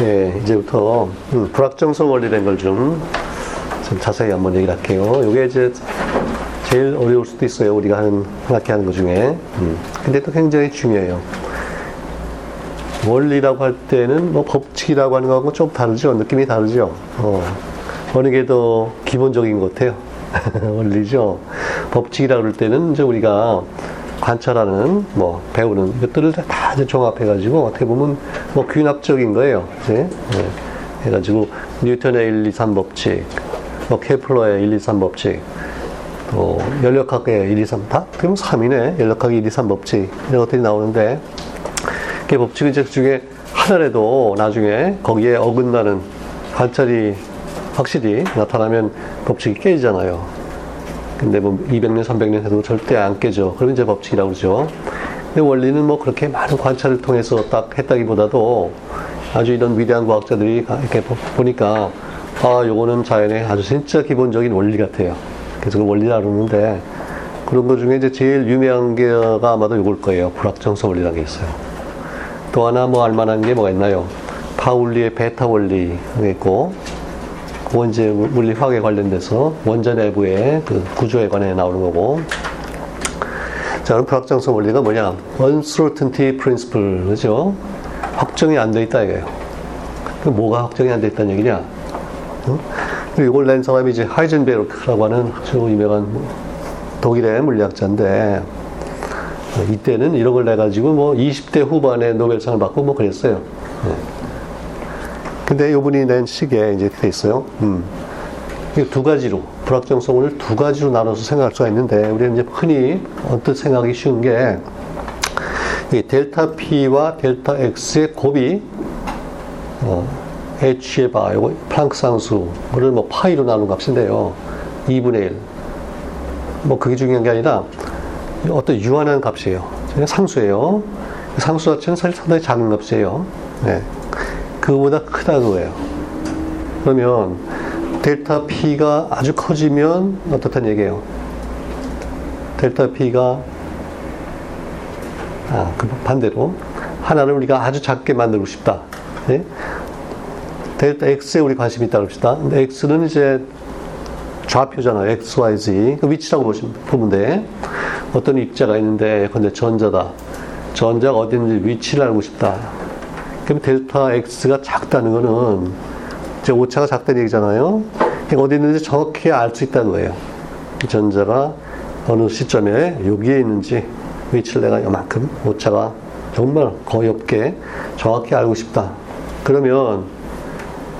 네, 이제부터 음, 불확정성 원리라는 걸 좀 좀 자세히 한번 얘기를 할게요. 이게 이제 제일 어려울 수도 있어요. 우리가 하는, 생각하는 것 중에. 음. 근데 또 굉장히 중요해요. 원리라고 할 때는 뭐 법칙이라고 하는 거하고 좀 다르죠. 느낌이 다르죠. 어. 어느 게 더 기본적인 것 같아요. 원리죠. 법칙이라고 할 때는 이제 우리가 관찰하는, 뭐, 배우는 이것들을 다 이제 종합해가지고 어떻게 보면 뭐 균합적인 거예요. 이제. 네. 해가지고 뉴턴의 1, 2, 3 법칙, 뭐 케플러의 1, 2, 3 법칙, 또 연력학의 1, 2, 3, 다? 그럼 3이네. 연력학의 1, 2, 3 법칙. 이런 것들이 나오는데, 그 법칙은 이제 그 중에 하나라도 나중에 거기에 어긋나는 관찰이 확실히 나타나면 법칙이 깨지잖아요. 근데 뭐 200년, 300년 해도 절대 안 깨져. 그러면 이제 법칙이라고 그러죠. 근데 원리는 뭐 그렇게 많은 관찰을 통해서 딱 했다기보다도 아주 이런 위대한 과학자들이 이렇게 보니까 아, 요거는 자연의 아주 진짜 기본적인 원리 같아요. 그래서 그 원리라 그러는데 그런 것 중에 이제 제일 유명한 게가 아마도 요걸 거예요. 불확정성 원리라는 게 있어요. 또 하나 뭐 알만한 게 뭐가 있나요? 파울리의 베타 원리가 있고, 이제 물리화학에 관련돼서 원자 내부의 그 구조에 관해 나오는 거고, 자, 그럼 불확정성 원리가 뭐냐? uncertainty principle, 그죠? 확정이 안 돼 있다 이거예요. 그 뭐가 확정이 안 돼 있다는 얘기냐? 어? 그리고 이걸 낸 사람이 이제 하이젠베르크라고 하는 아주 유명한 독일의 물리학자인데, 이때는 이런 걸 내가지고 뭐 20대 후반에 노벨상을 받고 뭐 그랬어요. 네. 근데 이분이 낸 시기에 이제 돼 있어요. 음. 두 가지로, 불확정성을 두 가지로 나눠서 생각할 수가 있는데, 우리는 이제 흔히 언뜻 생각하기 쉬운 게, 이 델타 P와 델타 X의 곱이, 어, H의 바, 요거 플랑크 상수를 뭐 파이로 나눈 값인데요. 2분의 1. 뭐 그게 중요한 게 아니라, 어떤 유한한 값이에요. 상수예요. 상수 자체는 사실 상당히 작은 값이에요. 네. 그거보다 크다 그거예요. 그러면 델타 P가 아주 커지면 어떻다는 얘기예요? 델타 P가 아, 그 반대로 하나를 우리가 아주 작게 만들고 싶다. 네? 델타 X에 우리 관심이 있다 그럽시다. 근데 X는 이제 좌표잖아요. X, Y, Z. 그 위치라고 보시면, 돼. 어떤 입자가 있는데, 근데 전자다. 전자가 어디 있는지 위치를 알고 싶다. 그럼 델타 X가 작다는 거는, 이제 오차가 작다는 얘기잖아요. 어디 있는지 정확히 알 수 있다는 거예요. 전자가 어느 시점에 여기에 있는지 위치를 내가 이만큼 오차가 정말 거의 없게 정확히 알고 싶다. 그러면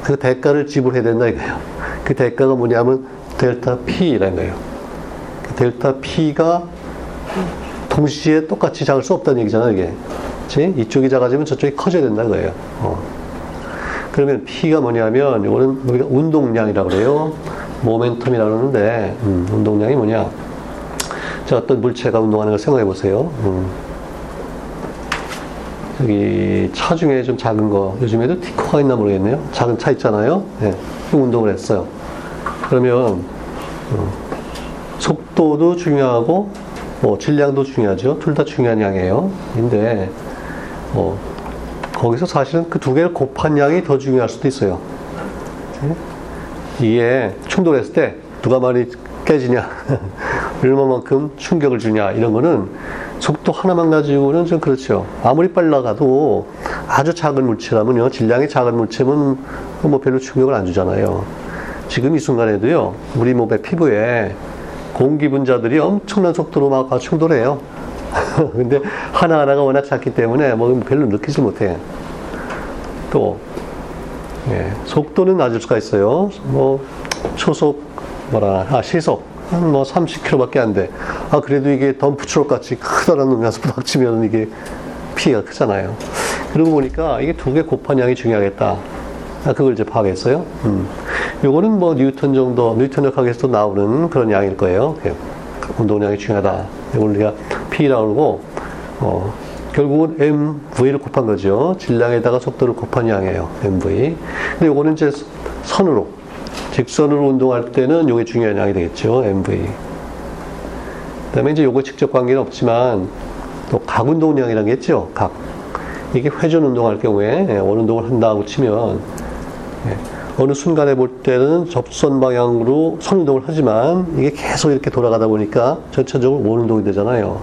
그 대가를 지불해야 된다 이거예요. 그 대가가 뭐냐면 델타 P라는 거예요. 델타 P가 동시에 똑같이 작을 수 없다는 얘기잖아요, 이게. 그치? 이쪽이 작아지면 저쪽이 커져야 된다는 거예요. 어. 그러면 P가 뭐냐면, 이거는 우리가 운동량이라고 그래요. 모멘텀이라고 그러는데, 음, 운동량이 뭐냐. 자, 어떤 물체가 운동하는 걸 생각해 보세요. 음. 여기 차 중에 좀 작은 거, 요즘에도 티코가 있나 모르겠네요. 작은 차 있잖아요. 네. 운동을 했어요. 그러면 어, 속도도 중요하고 뭐 질량도 중요하죠. 둘 다 중요한 양이에요. 근데 어, 거기서 사실은 그 두 개를 곱한 양이 더 중요할 수도 있어요. 이게 충돌했을 때 누가 많이 깨지냐, 얼마만큼 충격을 주냐 이런 거는 속도 하나만 가지고는 좀 그렇죠. 아무리 빨라가도 아주 작은 물체라면요, 질량이 작은 물체면 뭐 별로 충격을 안 주잖아요. 지금 이 순간에도요, 우리 몸의 피부에 공기 분자들이 엄청난 속도로 막 충돌해요. 근데 하나하나가 워낙 작기 때문에 뭐 별로 느끼지 못해. 또, 예, 속도는 낮을 수가 있어요. 뭐, 초속, 뭐라, 아, 시속. 한뭐 30km밖에 안 돼. 아, 그래도 이게 덤프 트럭 같이 크다란 놈이 와서 부닥치면 이게 피해가 크잖아요. 그러고 보니까 이게 두 개 곱한 양이 중요하겠다. 아, 그걸 이제 파악했어요. 음. 요거는 뭐 뉴턴 정도, 뉴턴 역학에서도 나오는 그런 양일 거예요. 운동량이 중요하다. 이걸 우리가 P라고 그러고, 어, 결국은 MV를 곱한 거죠. 질량에다가 속도를 곱한 양이에요. MV. 근데 요거는 이제 선으로, 직선으로 운동할 때는 요게 중요한 양이 되겠죠. MV. 그 다음에 이제 요거 직접 관계는 없지만, 또 각 운동량이라는 게 있죠. 각. 이게 회전 운동할 경우에 예, 원 운동을 한다고 치면 예, 어느 순간에 볼 때는 접선 방향으로 선 운동을 하지만 이게 계속 이렇게 돌아가다 보니까 전체적으로 원 운동이 되잖아요.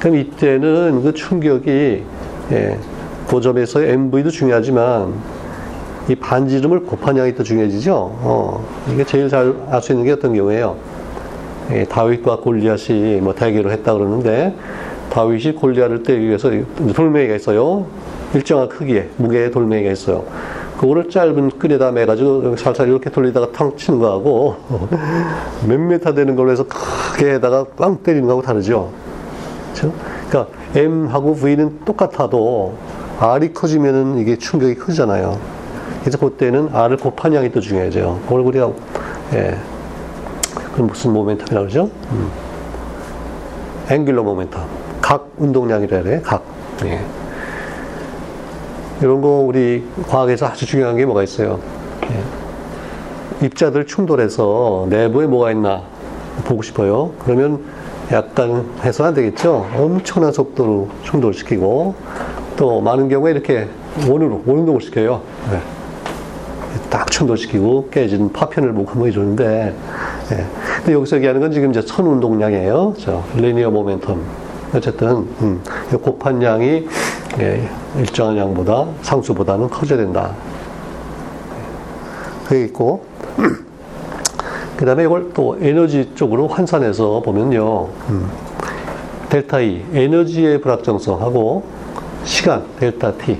그럼 이때는 그 충격이 예, 그 점에서의 MV도 중요하지만 이 반지름을 곱한 양이 더 중요해지죠. 어, 이게 제일 잘 알 수 있는 게 어떤 경우에요. 예, 다윗과 골리앗이 뭐 대결을 했다 그러는데 다윗이 골리앗을 때리기 위해서 돌멩이가 있어요. 일정한 크기의 무게의 돌멩이가 있어요. 그거를 짧은 끈에다 매가지고 살살 이렇게 돌리다가 탕 치는 거하고 몇 메타 되는 걸로 해서 크게 해다가 빵 때리는 거하고 다르죠. 그렇죠? 그러니까 M하고 V는 똑같아도 R이 커지면은 이게 충격이 크잖아요. 그래서 그때는 R을 곱한 양이 더 중요해져요. 그걸 우리가 예. 그럼 무슨 모멘텀이라고 그러죠? 음. 앵귤러 모멘텀. 각 운동량이라 그래. 각. 예. 이런 거 우리 과학에서 아주 중요한 게 뭐가 있어요. 예. 입자들 충돌해서 내부에 뭐가 있나 보고 싶어요. 그러면 약간 해서 안 되겠죠. 엄청난 속도로 충돌시키고 또 많은 경우에 이렇게 원으로 원운동을 시켜요. 네. 딱 충돌시키고 깨지는 파편을 목한번 해주는데 예. 근데 여기서 얘기하는 건 지금 이제 선 운동량이에요. 저 리니어 모멘텀. 어쨌든 음, 곱한 양이 예, 일정한 양보다 상수보다는 커져야 된다. 그게 있고 그 다음에 이걸 또 에너지 쪽으로 환산해서 보면요. 음, 델타 E, 에너지의 불확정성하고 시간, 델타 T,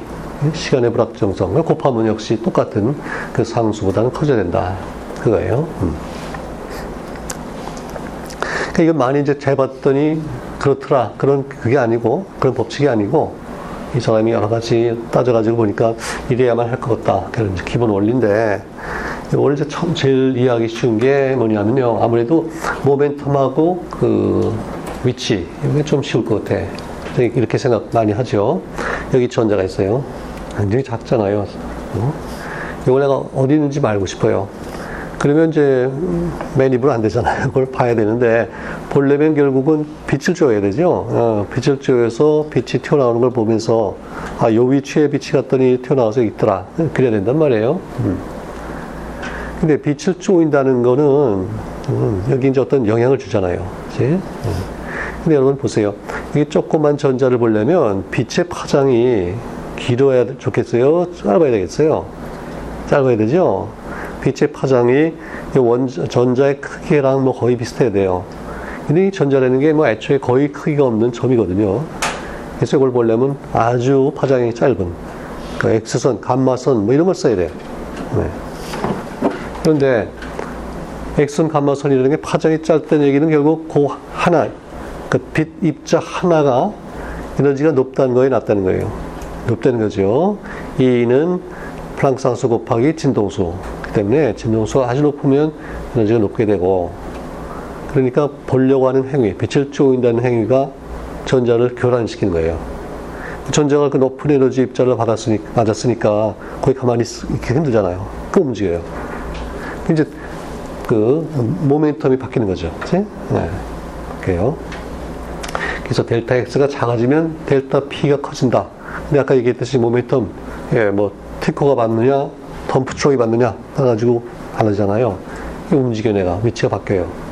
시간의 불확정성을 곱하면 역시 똑같은 그 상수보다는 커져야 된다. 그거예요. 음. 그러니까 이건 많이 이제 재봤더니 그렇더라. 그런, 그게 아니고, 그런 법칙이 아니고, 이 사람이 여러 가지 따져가지고 보니까 이래야만 할 것 같다. 그런 기본 원리인데, 이제 처음 제일 이해하기 쉬운 게 뭐냐면요. 아무래도 모멘텀하고 그 위치, 이게 좀 쉬울 것 같아. 이렇게 생각 많이 하죠. 여기 전자가 있어요. 굉장히 작잖아요. 어? 이걸 내가 어디 있는지 알고 싶어요. 그러면 이제 매립은 안 되잖아요. 그걸 봐야 되는데 보려면 결국은 빛을 줘야 되죠. 어, 빛을 줘서 빛이 튀어나오는 걸 보면서 아, 요 위치에 빛이 갔더니 튀어나와서 있더라. 그래야 된단 말이에요. 음. 근데 빛을 쪼인다는 거는 음, 여기 이제 어떤 영향을 주잖아요. 그치? 음. 근데 여러분 보세요. 이게 조그만 전자를 보려면 빛의 파장이 길어야 좋겠어요? 짧아야 되겠어요? 짧아야 되죠? 빛의 파장이 원, 전자의 크기랑 뭐 거의 비슷해야 돼요. 근데 이 전자라는 게 뭐 애초에 거의 크기가 없는 점이거든요. 그래서 이걸 보려면 아주 파장이 짧은, 그 X선, 감마선 뭐 이런 걸 써야 돼요. 네. 그런데 X선, 감마선이라는 게 파장이 짧다는 얘기는 결국 그 하나, 그 빛 입자 하나가 에너지가 높다는 거에 낮다는 거예요. 높다는 거죠. E는 플랑크 상수 곱하기 진동수. 때문에 진동수가 아주 높으면 에너지가 높게 되고 그러니까 보려고 하는 행위, 빛을 쪼인다는 행위가 전자를 교란시키는 거예요. 전자가 그 높은 에너지 입자를 받았으니까, 맞았으니까 거기 가만히 있기 힘들잖아요. 그 움직여요. 이제 그 momentum이 바뀌는 거죠. 그치? 네. 그래요. 그래서 델타 X가 작아지면 델타 P가 커진다. 근데 아까 얘기했듯이 모멘텀, 예, 뭐, 티코가 맞느냐, 덤프 트럭이 받느냐 해가지고 안 하잖아요. 움직여 내가 위치가 바뀌어요.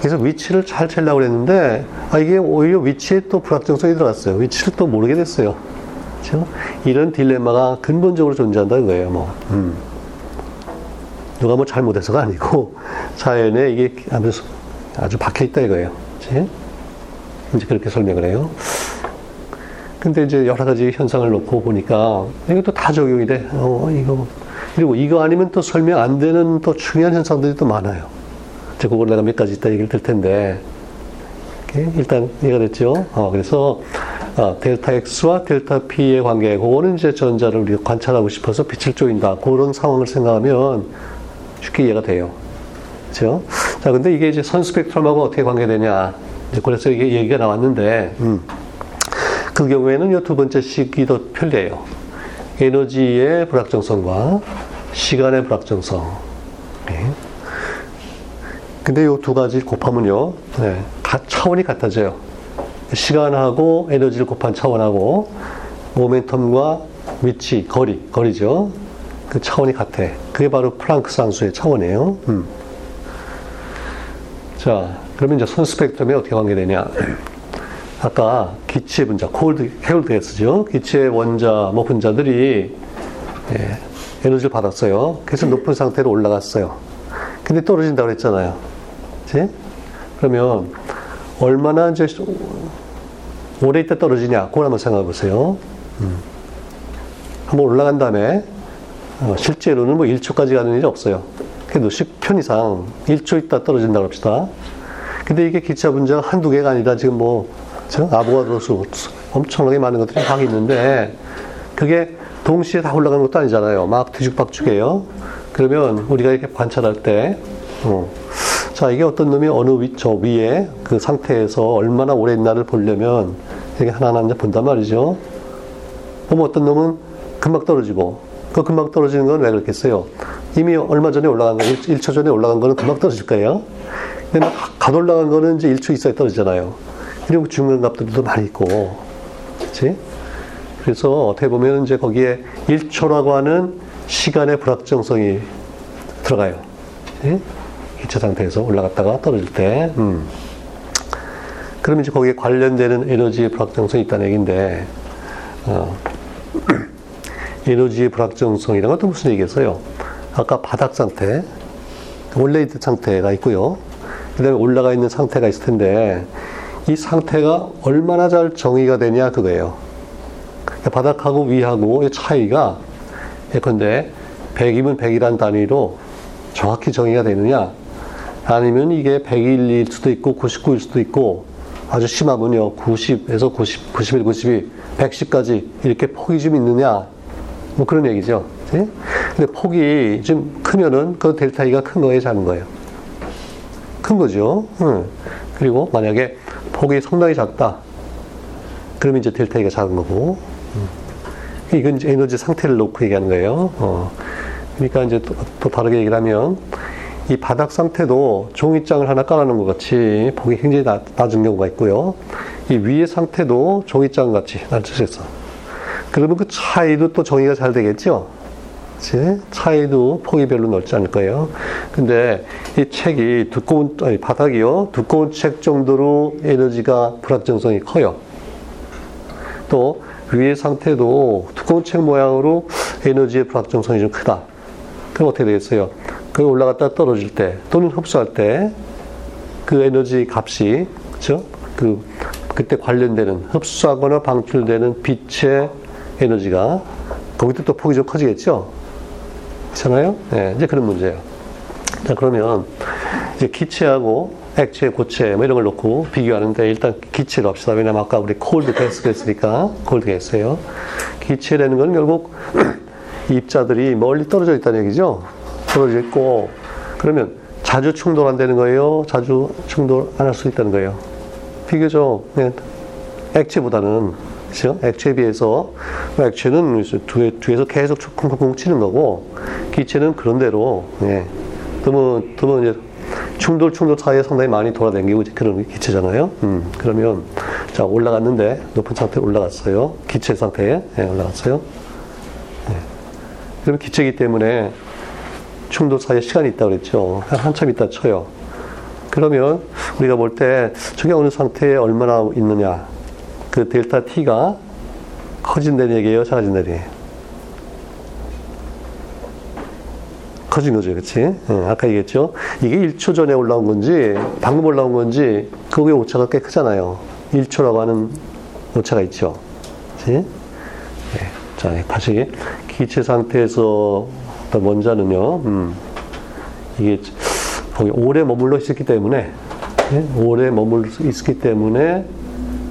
그래서 위치를 잘 재려고 그랬는데 아 이게 오히려 위치에 또 불확정성이 들어갔어요. 위치를 또 모르게 됐어요. 그렇죠? 이런 딜레마가 근본적으로 존재한다는 거예요. 뭐 음. 누가 뭐 잘못해서가 아니고 자연에 이게 아주 박혀 있다 이거예요. 그렇지? 이제 그렇게 설명을 해요. 근데 이제 여러 가지 현상을 놓고 보니까 이것도 다 적용이 돼. 어, 이거 그리고 이거 아니면 또 설명 안 되는 또 중요한 현상들이 또 많아요. 이제 그걸 내가 몇 가지 이따 얘기를 들 텐데. 일단 이해가 됐죠? 어, 그래서 어, 델타 X와 델타 P의 관계, 그거는 이제 전자를 우리가 관찰하고 싶어서 빛을 쪼인다. 그런 상황을 생각하면 쉽게 이해가 돼요. 그죠? 자, 근데 이게 이제 선 스펙트럼하고 어떻게 관계되냐. 이제 그래서 이게 얘기가 나왔는데, 음. 그 경우에는 이 두 번째 식이 더 편리해요. 에너지의 불확정성과 시간의 불확정성. 네. 근데 이 두 가지 곱하면요, 네, 다 차원이 같아져요. 시간하고 에너지를 곱한 차원하고 momentum과 위치, 거리, 거리죠. 그 차원이 같아. 그게 바로 플랑크 상수의 차원이에요. 음. 자, 그러면 이제 선 스펙트럼이 어떻게 관계되냐. 아까 기체 분자, cold, cold gas죠. 기체 원자, 뭐 분자들이 예, 에너지를 받았어요. 그래서 높은 상태로 올라갔어요. 근데 떨어진다고 그랬잖아요. 그치? 그러면 얼마나 이제 오래 있다 떨어지냐, 그걸 한번 생각해 보세요. 음. 한번 올라간 다음에 어, 실제로는 뭐 1초까지 가는 일이 없어요. 그래도 10편 이상 1초 있다 떨어진다고 합시다. 근데 이게 기차 분자가 한두 개가 아니라 지금 뭐 아보가드로수 엄청나게 많은 것들이 막 있는데 그게 동시에 다 올라가는 것도 아니잖아요. 막 뒤죽박죽해요. 그러면 우리가 이렇게 관찰할 때, 어, 자, 이게 어떤 놈이 어느 위, 저 위에 그 상태에서 얼마나 오래 있나를 보려면 이렇게 하나하나 이제 본단 말이죠. 그럼 어떤 놈은 금방 떨어지고, 그 금방 떨어지는 건 왜 그렇겠어요? 이미 얼마 전에 올라간 거, 1, 초 전에 올라간 거는 금방 떨어질 거예요. 근데 막 갓 올라간 거는 이제 1초 있어야 떨어지잖아요. 그리고 중간 값들도 많이 있고, 그치? 그래서 어떻게 보면 이제 거기에 1초라고 하는 시간의 불확정성이 들어가요. 예? 기차 상태에서 올라갔다가 떨어질 때. 음. 그러면 이제 거기에 관련되는 에너지의 불확정성이 있다는 얘기인데, 어, 에너지의 불확정성이란 것도 무슨 얘기겠어요? 아까 바닥 상태, 원래 있던 상태가 있고요. 그 다음에 올라가 있는 상태가 있을 텐데, 이 상태가 얼마나 잘 정의가 되냐, 그거예요. 바닥하고 위하고 의 차이가 예컨대 100이면 100이란 단위로 정확히 정의가 되느냐 아니면 이게 101일 수도 있고 99일 수도 있고 아주 심하면요 90에서 90, 91, 92, 110까지 이렇게 폭이 좀 있느냐 뭐 그런 얘기죠. 네? 근데 폭이 좀 크면은 그 델타 E가 큰 거예요, 작은 거예요? 큰 거죠. 응. 그리고 만약에 폭이 상당히 작다. 그러면 이제 델타 E가 작은 거고. 이건 이제 에너지 상태를 놓고 얘기하는 거예요. 어. 그러니까 이제 또, 또, 다르게 얘기를 하면 이 바닥 상태도 종이장을 하나 깔아놓은 것 같이 폭이 굉장히 나, 낮은 경우가 있고요. 이 위의 상태도 종이장 같이 낮춰졌어. 그러면 그 차이도 또 정의가 잘 되겠죠? 그치? 차이도 폭이 별로 넓지 않을 거예요. 근데 이 책이 두꺼운, 아니, 바닥이요. 두꺼운 책 정도로 에너지가 불확정성이 커요. 또 위의 상태도 두꺼운 책 모양으로 에너지의 불확정성이 좀 크다. 그럼 어떻게 되겠어요? 그 올라갔다 떨어질 때 또는 흡수할 때 그 에너지 값이 그죠? 그 그때 관련되는 흡수하거나 방출되는 빛의 에너지가 거기도 또 폭이 좀 커지겠죠? 그렇잖아요? 네, 이제 그런 문제예요. 자, 그러면 이제 기체하고 액체, 고체 뭐 이런 걸 놓고 비교하는데 일단 기체로 합시다. 왜냐면 아까 우리 콜드 게스가 있으니까 콜드 게스예요. 기체라는 건 결국 입자들이 멀리 떨어져 있다는 얘기죠. 떨어져 있고 그러면 자주 충돌 안 되는 거예요? 자주 충돌 안 할 수 있다는 거예요? 비교적 네. 액체보다는 그렇죠? 액체에 비해서 액체는 뒤에, 뒤에서 계속 쿵쿵쿵 치는 거고 기체는 그런 대로 예. 그러면, 그러면 이제 충돌 충돌 사이에 상당히 많이 돌아다니고 그런 기체잖아요. 음, 그러면 자 올라갔는데 높은 상태에 올라갔어요. 기체 상태에 예, 올라갔어요. 예. 그러면 기체이기 때문에 충돌 사이에 시간이 있다 그랬죠. 한참 있다 쳐요. 그러면 우리가 볼 때 저게 어느 상태에 얼마나 있느냐 그 델타 T가 커진다는 얘기예요, 작아진다는 얘기예요. 커진 거죠, 그치? 응, 아까 얘기했죠? 이게 1초 전에 올라온 건지, 방금 올라온 건지, 그게 오차가 꽤 크잖아요. 1초라고 하는 오차가 있죠. 그치? 네. 자, 다시, 기체 상태에서 원자는요, 음, 이게 거기 오래 머물러 있었기 때문에, 네? 오래 머물러 있었기 때문에,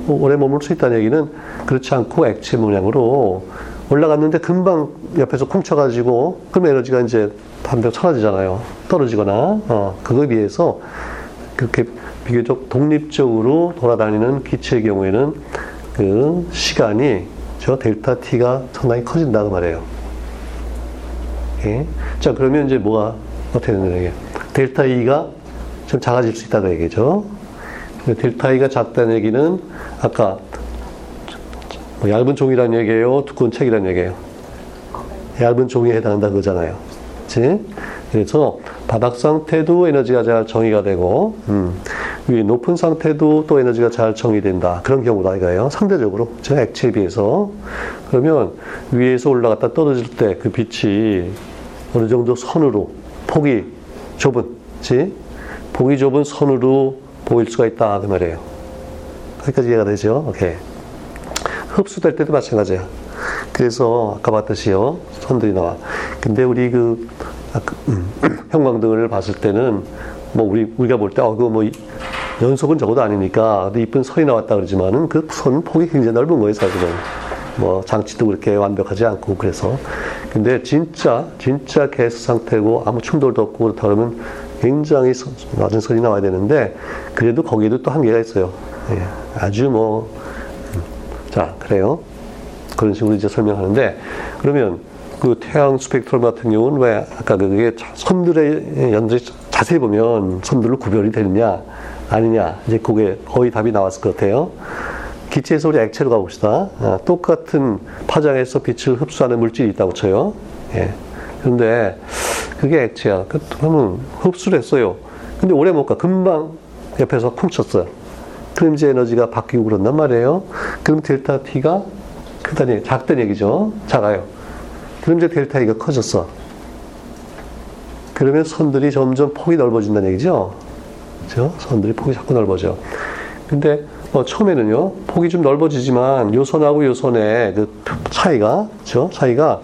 오래 머물 수 있다는 얘기는 그렇지 않고 액체 모양으로 올라갔는데 금방 옆에서 쿵쳐가지고 그럼 에너지가 이제 반대로 사라지잖아요. 떨어지거나 어, 그거에 비해서 그렇게 비교적 독립적으로 돌아다니는 기체의 경우에는 그 시간이 저 델타 t가 상당히 커진다고 말해요. 예? 자 그러면 이제 뭐가 어떻게 되는 거예요? 델타 e가 좀 작아질 수 있다는 얘기죠. 델타 e가 작다는 얘기는 아까 뭐 얇은 종이란 얘기예요? 두꺼운 책이란 얘기예요? 얇은 종이에 해당한다 그거잖아요. 그치? 그래서 바닥 상태도 에너지가 잘 정의가 되고, 음, 위 높은 상태도 또 에너지가 잘 정의된다. 그런 경우다 이거예요. 상대적으로. 제가 액체에 비해서. 그러면 위에서 올라갔다 떨어질 때 그 빛이 어느 정도 선으로 폭이 좁은, 그치? 폭이 좁은 선으로 보일 수가 있다. 그 말이에요. 거기까지 이해가 되죠? 오케이. 흡수될 때도 마찬가지야. 그래서 아까 봤듯이요. 선들이 나와. 근데 우리 그 아까, 음, 형광등을 봤을 때는 뭐 우리 우리가 볼 때 어 그거 뭐 연속은 적어도 아니니까 이쁜 선이 나왔다 그러지만은 그 선 폭이 굉장히 넓은 거예요 사실은. 뭐 장치도 그렇게 완벽하지 않고 그래서 근데 진짜 진짜 개수 상태고 아무 충돌도 없고 그렇다 그러면 굉장히 선- 낮은 선이 나와야 되는데 그래도 거기에도 또 한계가 있어요. 예, 아주 뭐 자, 그래요. 그런 식으로 이제 설명하는데, 그러면 그 태양 스펙트럼 같은 경우는 왜 아까 그게 자- 선들의 연들이 자세히 보면 선들로 구별이 되느냐, 아니냐, 이제 그게 거의 답이 나왔을 것 같아요. 기체에서 우리 액체로 가봅시다. 아, 똑같은 파장에서 빛을 흡수하는 물질이 있다고 쳐요. 예. 그런데 그게 액체야. 그- 그러면 흡수를 했어요. 근데 오래 못 가. 금방 옆에서 쿵 쳤어요. 이제 에너지가 바뀌고 그런단 말이에요. 그럼 델타 T가 크다니, 작다는 얘기죠. 작아요. 그럼 이제 델타 E가 커졌어. 그러면 선들이 점점 폭이 넓어진다는 얘기죠. 그죠? 선들이 폭이 자꾸 넓어져. 근데 뭐 처음에는요, 폭이 좀 넓어지지만 요 선하고 요 선의 그 차이가, 그죠? 차이가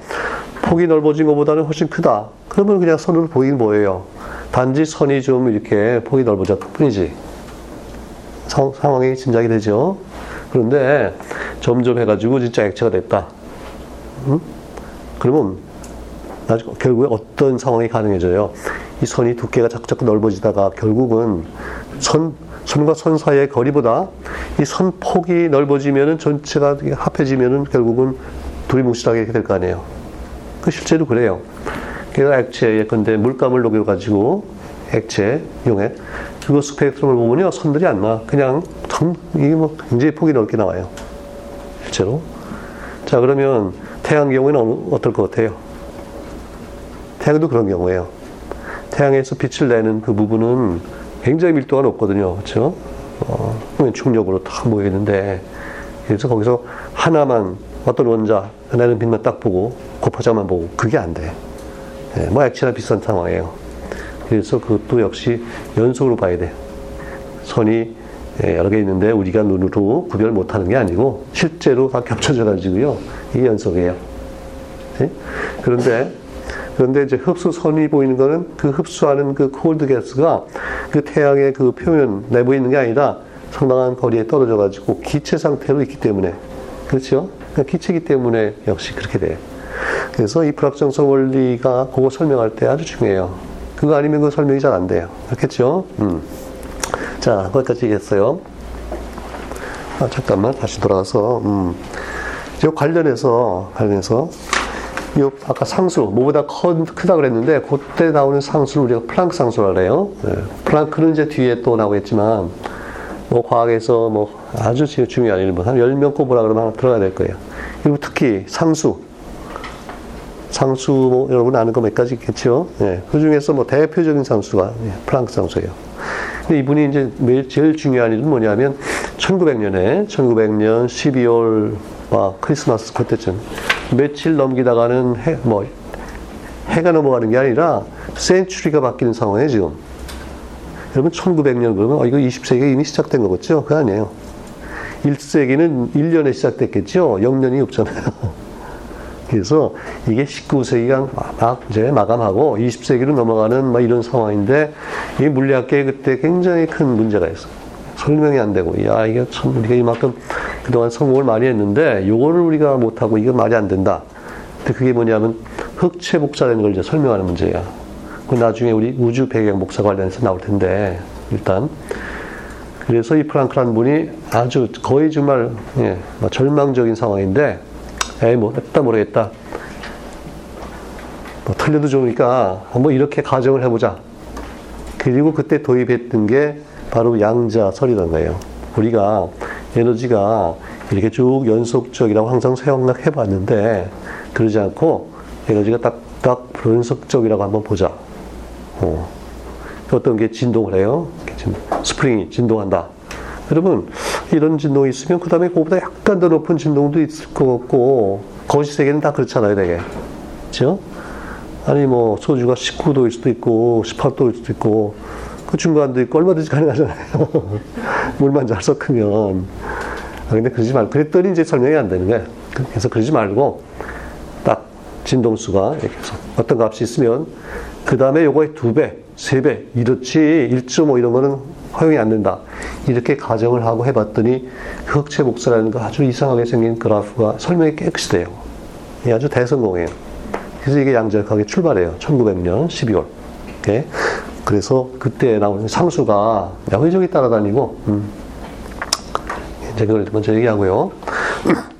폭이 넓어진 것보다는 훨씬 크다. 그러면 그냥 선으로 보이긴 뭐예요? 단지 선이 좀 이렇게 폭이 넓어졌을 뿐이지. 상, 상황이 짐작이 되죠. 그런데 점점 해가지고 진짜 액체가 됐다. 음? 그러면 나중 결국에 어떤 상황이 가능해져요? 이 선이 두께가 자꾸 자꾸 넓어지다가 결국은 선 선과 선 사이의 거리보다 이 선 폭이 넓어지면은 전체가 합해지면은 결국은 둘이 뭉실하게 이렇게 될 거 아니에요. 그 실제로 그래요. 그래서 액체에 근데 물감을 녹여가지고 액체 용액 그거 스펙트럼을 보면요 선들이 안 나. 그냥 정 이게 뭐 굉장히 폭이 넓게 나와요. 실제로. 자 그러면 태양 경우에는 어떨 것 같아요? 태양도 그런 경우예요. 태양에서 빛을 내는 그 부분은 굉장히 밀도가 높거든요. 그렇죠? 어, 중력으로 탁 모여 있는데 그래서 거기서 하나만 어떤 원자 내는 빛만 딱 보고 곱하자만 보고 그게 안 돼. 예, 뭐 액체나 비슷한 상황이에요. 그래서 그것도 역시 연속으로 봐야 돼. 선이 예, 여러 개 있는데 우리가 눈으로 구별 못하는 게 아니고 실제로 다 겹쳐져 가지고요. 이게 연속이에요. 예? 그런데 그런데 이제 흡수선이 보이는 거는 그 흡수하는 그 콜드 가스가 그 태양의 그 표면 내부에 있는 게 아니라 상당한 거리에 떨어져 가지고 기체 상태로 있기 때문에 그렇죠? 그러니까 기체이기 때문에 역시 그렇게 돼요. 그래서 이 불확정성 원리가 그거 설명할 때 아주 중요해요. 그거 아니면 그 설명이 잘 안 돼요. 그렇겠죠? 음. 자, 거기까지 얘기했어요. 아, 잠깐만, 다시 돌아가서, 음. 이 관련해서, 관련해서, 요, 아까 상수, 뭐보다 커, 크다 그랬는데, 그때 나오는 상수를 우리가 플랑크 상수라 그래요. 예. 플랑크는 이제 뒤에 또 나오겠지만, 뭐, 과학에서 뭐, 아주 지- 중요한 일본, 한 10명 꼽으라 그러면 하나 들어가야 될 거예요. 그리고 특히 상수, 상수 뭐 여러분 아는 거 몇 가지 있겠죠. 예. 그 중에서 뭐 대표적인 상수가 예, 플랑크 상수예요. 근데 이분이 이제 매일 제일 중요한 일은 뭐냐면 1900년에 1900년 12월과 크리스마스 그때쯤 며칠 넘기다가는 해, 뭐 해가 넘어가는 게 아니라 센츄리가 바뀌는 상황이에요 지금. 여러분 1900년 그러면 어, 이거 20세기가 이미 시작된 거겠죠? 그거 아니에요. 1세기는 1년에 시작됐겠죠? 0년이 없잖아요. 그래서 이게 19세기가 막 이제 마감하고 20세기로 넘어가는 막 이런 상황인데 이 물리학계에 그때 굉장히 큰 문제가 있어요. 설명이 안 되고 야 이게 참 우리가 이만큼 그동안 성공을 많이 했는데 요거를 우리가 못하고 이건 말이 안 된다. 근데 그게 뭐냐면 흑체 복사라는 걸 이제 설명하는 문제야. 그 나중에 우리 우주 배경 복사 관련해서 나올 텐데 일단 그래서 이 프랑크라는 분이 아주 거의 정말 예, 뭐 절망적인 상황인데 에이 뭐 했다 모르겠다 뭐 틀려도 좋으니까 한번 이렇게 가정을 해보자 그리고 그때 도입했던 게 바로 양자설이라는 거예요 우리가 에너지가 이렇게 쭉 연속적이라고 항상 생각해 봤는데, 그러지 않고, 에너지가 딱딱 변속적이라고 한번 보자. 어. 어떤 게 진동을 해요? 스프링이 진동한다. 여러분, 이런 진동이 있으면 그 다음에 그거보다 약간 더 높은 진동도 있을 것 같고, 거시 세계는 다 그렇잖아요, 되게. 그죠? 아니, 뭐, 소주가 19도일 수도 있고, 18도일 수도 있고, 그 중간도 있고, 얼마든지 가능하잖아요. 물만 잘 섞으면. 아, 근데 그러지 말고, 그랬더니 이제 설명이 안 되는 거예요. 그래서 그러지 말고, 딱 진동수가 이렇게 해서 어떤 값이 있으면, 그 다음에 요거의 두 배, 세 배, 이렇지, 1.5 이런 거는 허용이 안 된다. 이렇게 가정을 하고 해봤더니 흑체 복사라는 거 아주 이상하게 생긴 그래프가 설명이 깨끗이 돼요. 이 아주 대성공이에요. 그래서 이게 양적하게 출발해요. 1900년 12월. 예. 그래서 그때 나오는 상수가 여기저기 따라다니고, 음. 이제 그걸 먼저 얘기하고요.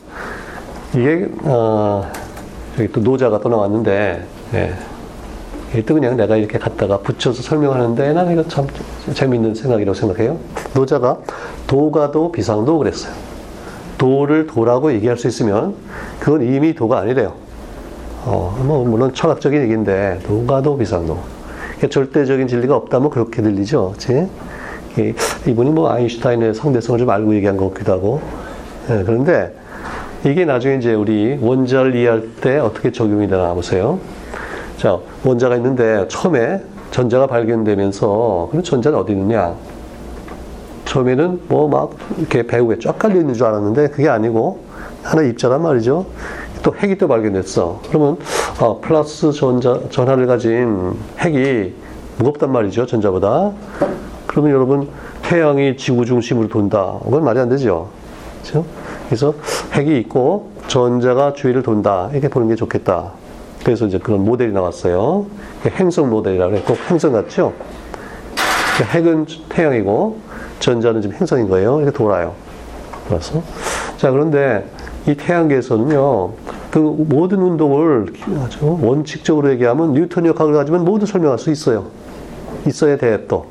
이게, 어, 여기 또 노자가 또 나왔는데, 예. 또 그냥 내가 이렇게 갖다가 붙여서 설명하는데 나는 이거 참 재밌는 생각이라고 생각해요. 노자가 도가도 비상도 그랬어요. 도를 도라고 얘기할 수 있으면 그건 이미 도가 아니래요. 어, 뭐 물론 철학적인 얘기인데 도가도 비상도. 절대적인 진리가 없다면 그렇게 들리죠. 그치? 이분이 뭐 아인슈타인의 상대성을 좀 알고 얘기한 것 같기도 하고. 네, 그런데 이게 나중에 이제 우리 원자를 이해할 때 어떻게 적용이 되나 보세요. 자, 원자가 있는데 처음에 전자가 발견되면서 그럼 전자는 어디 있느냐? 처음에는 뭐 막 이렇게 배후에 쫙 깔려 있는 줄 알았는데 그게 아니고 하나 입자란 말이죠. 또 핵이 또 발견됐어. 그러면 어, 플러스 전자 전하를 가진 핵이 무겁단 말이죠. 전자보다. 그러면 여러분 태양이 지구 중심으로 돈다. 그건 말이 안 되죠. 그렇죠? 그래서 핵이 있고 전자가 주위를 돈다. 이렇게 보는 게 좋겠다. 그래서 이제 그런 모델이 나왔어요. 행성 모델이라고 그래. 꼭 행성 같죠? 핵은 태양이고 전자는 지금 행성인 거예요. 이렇게 돌아요. 그래서 자 그런데 이 태양계에서는요. 그 모든 운동을 아주 원칙적으로 얘기하면 뉴턴 역학을 가지면 모두 설명할 수 있어요. 있어야 돼 또.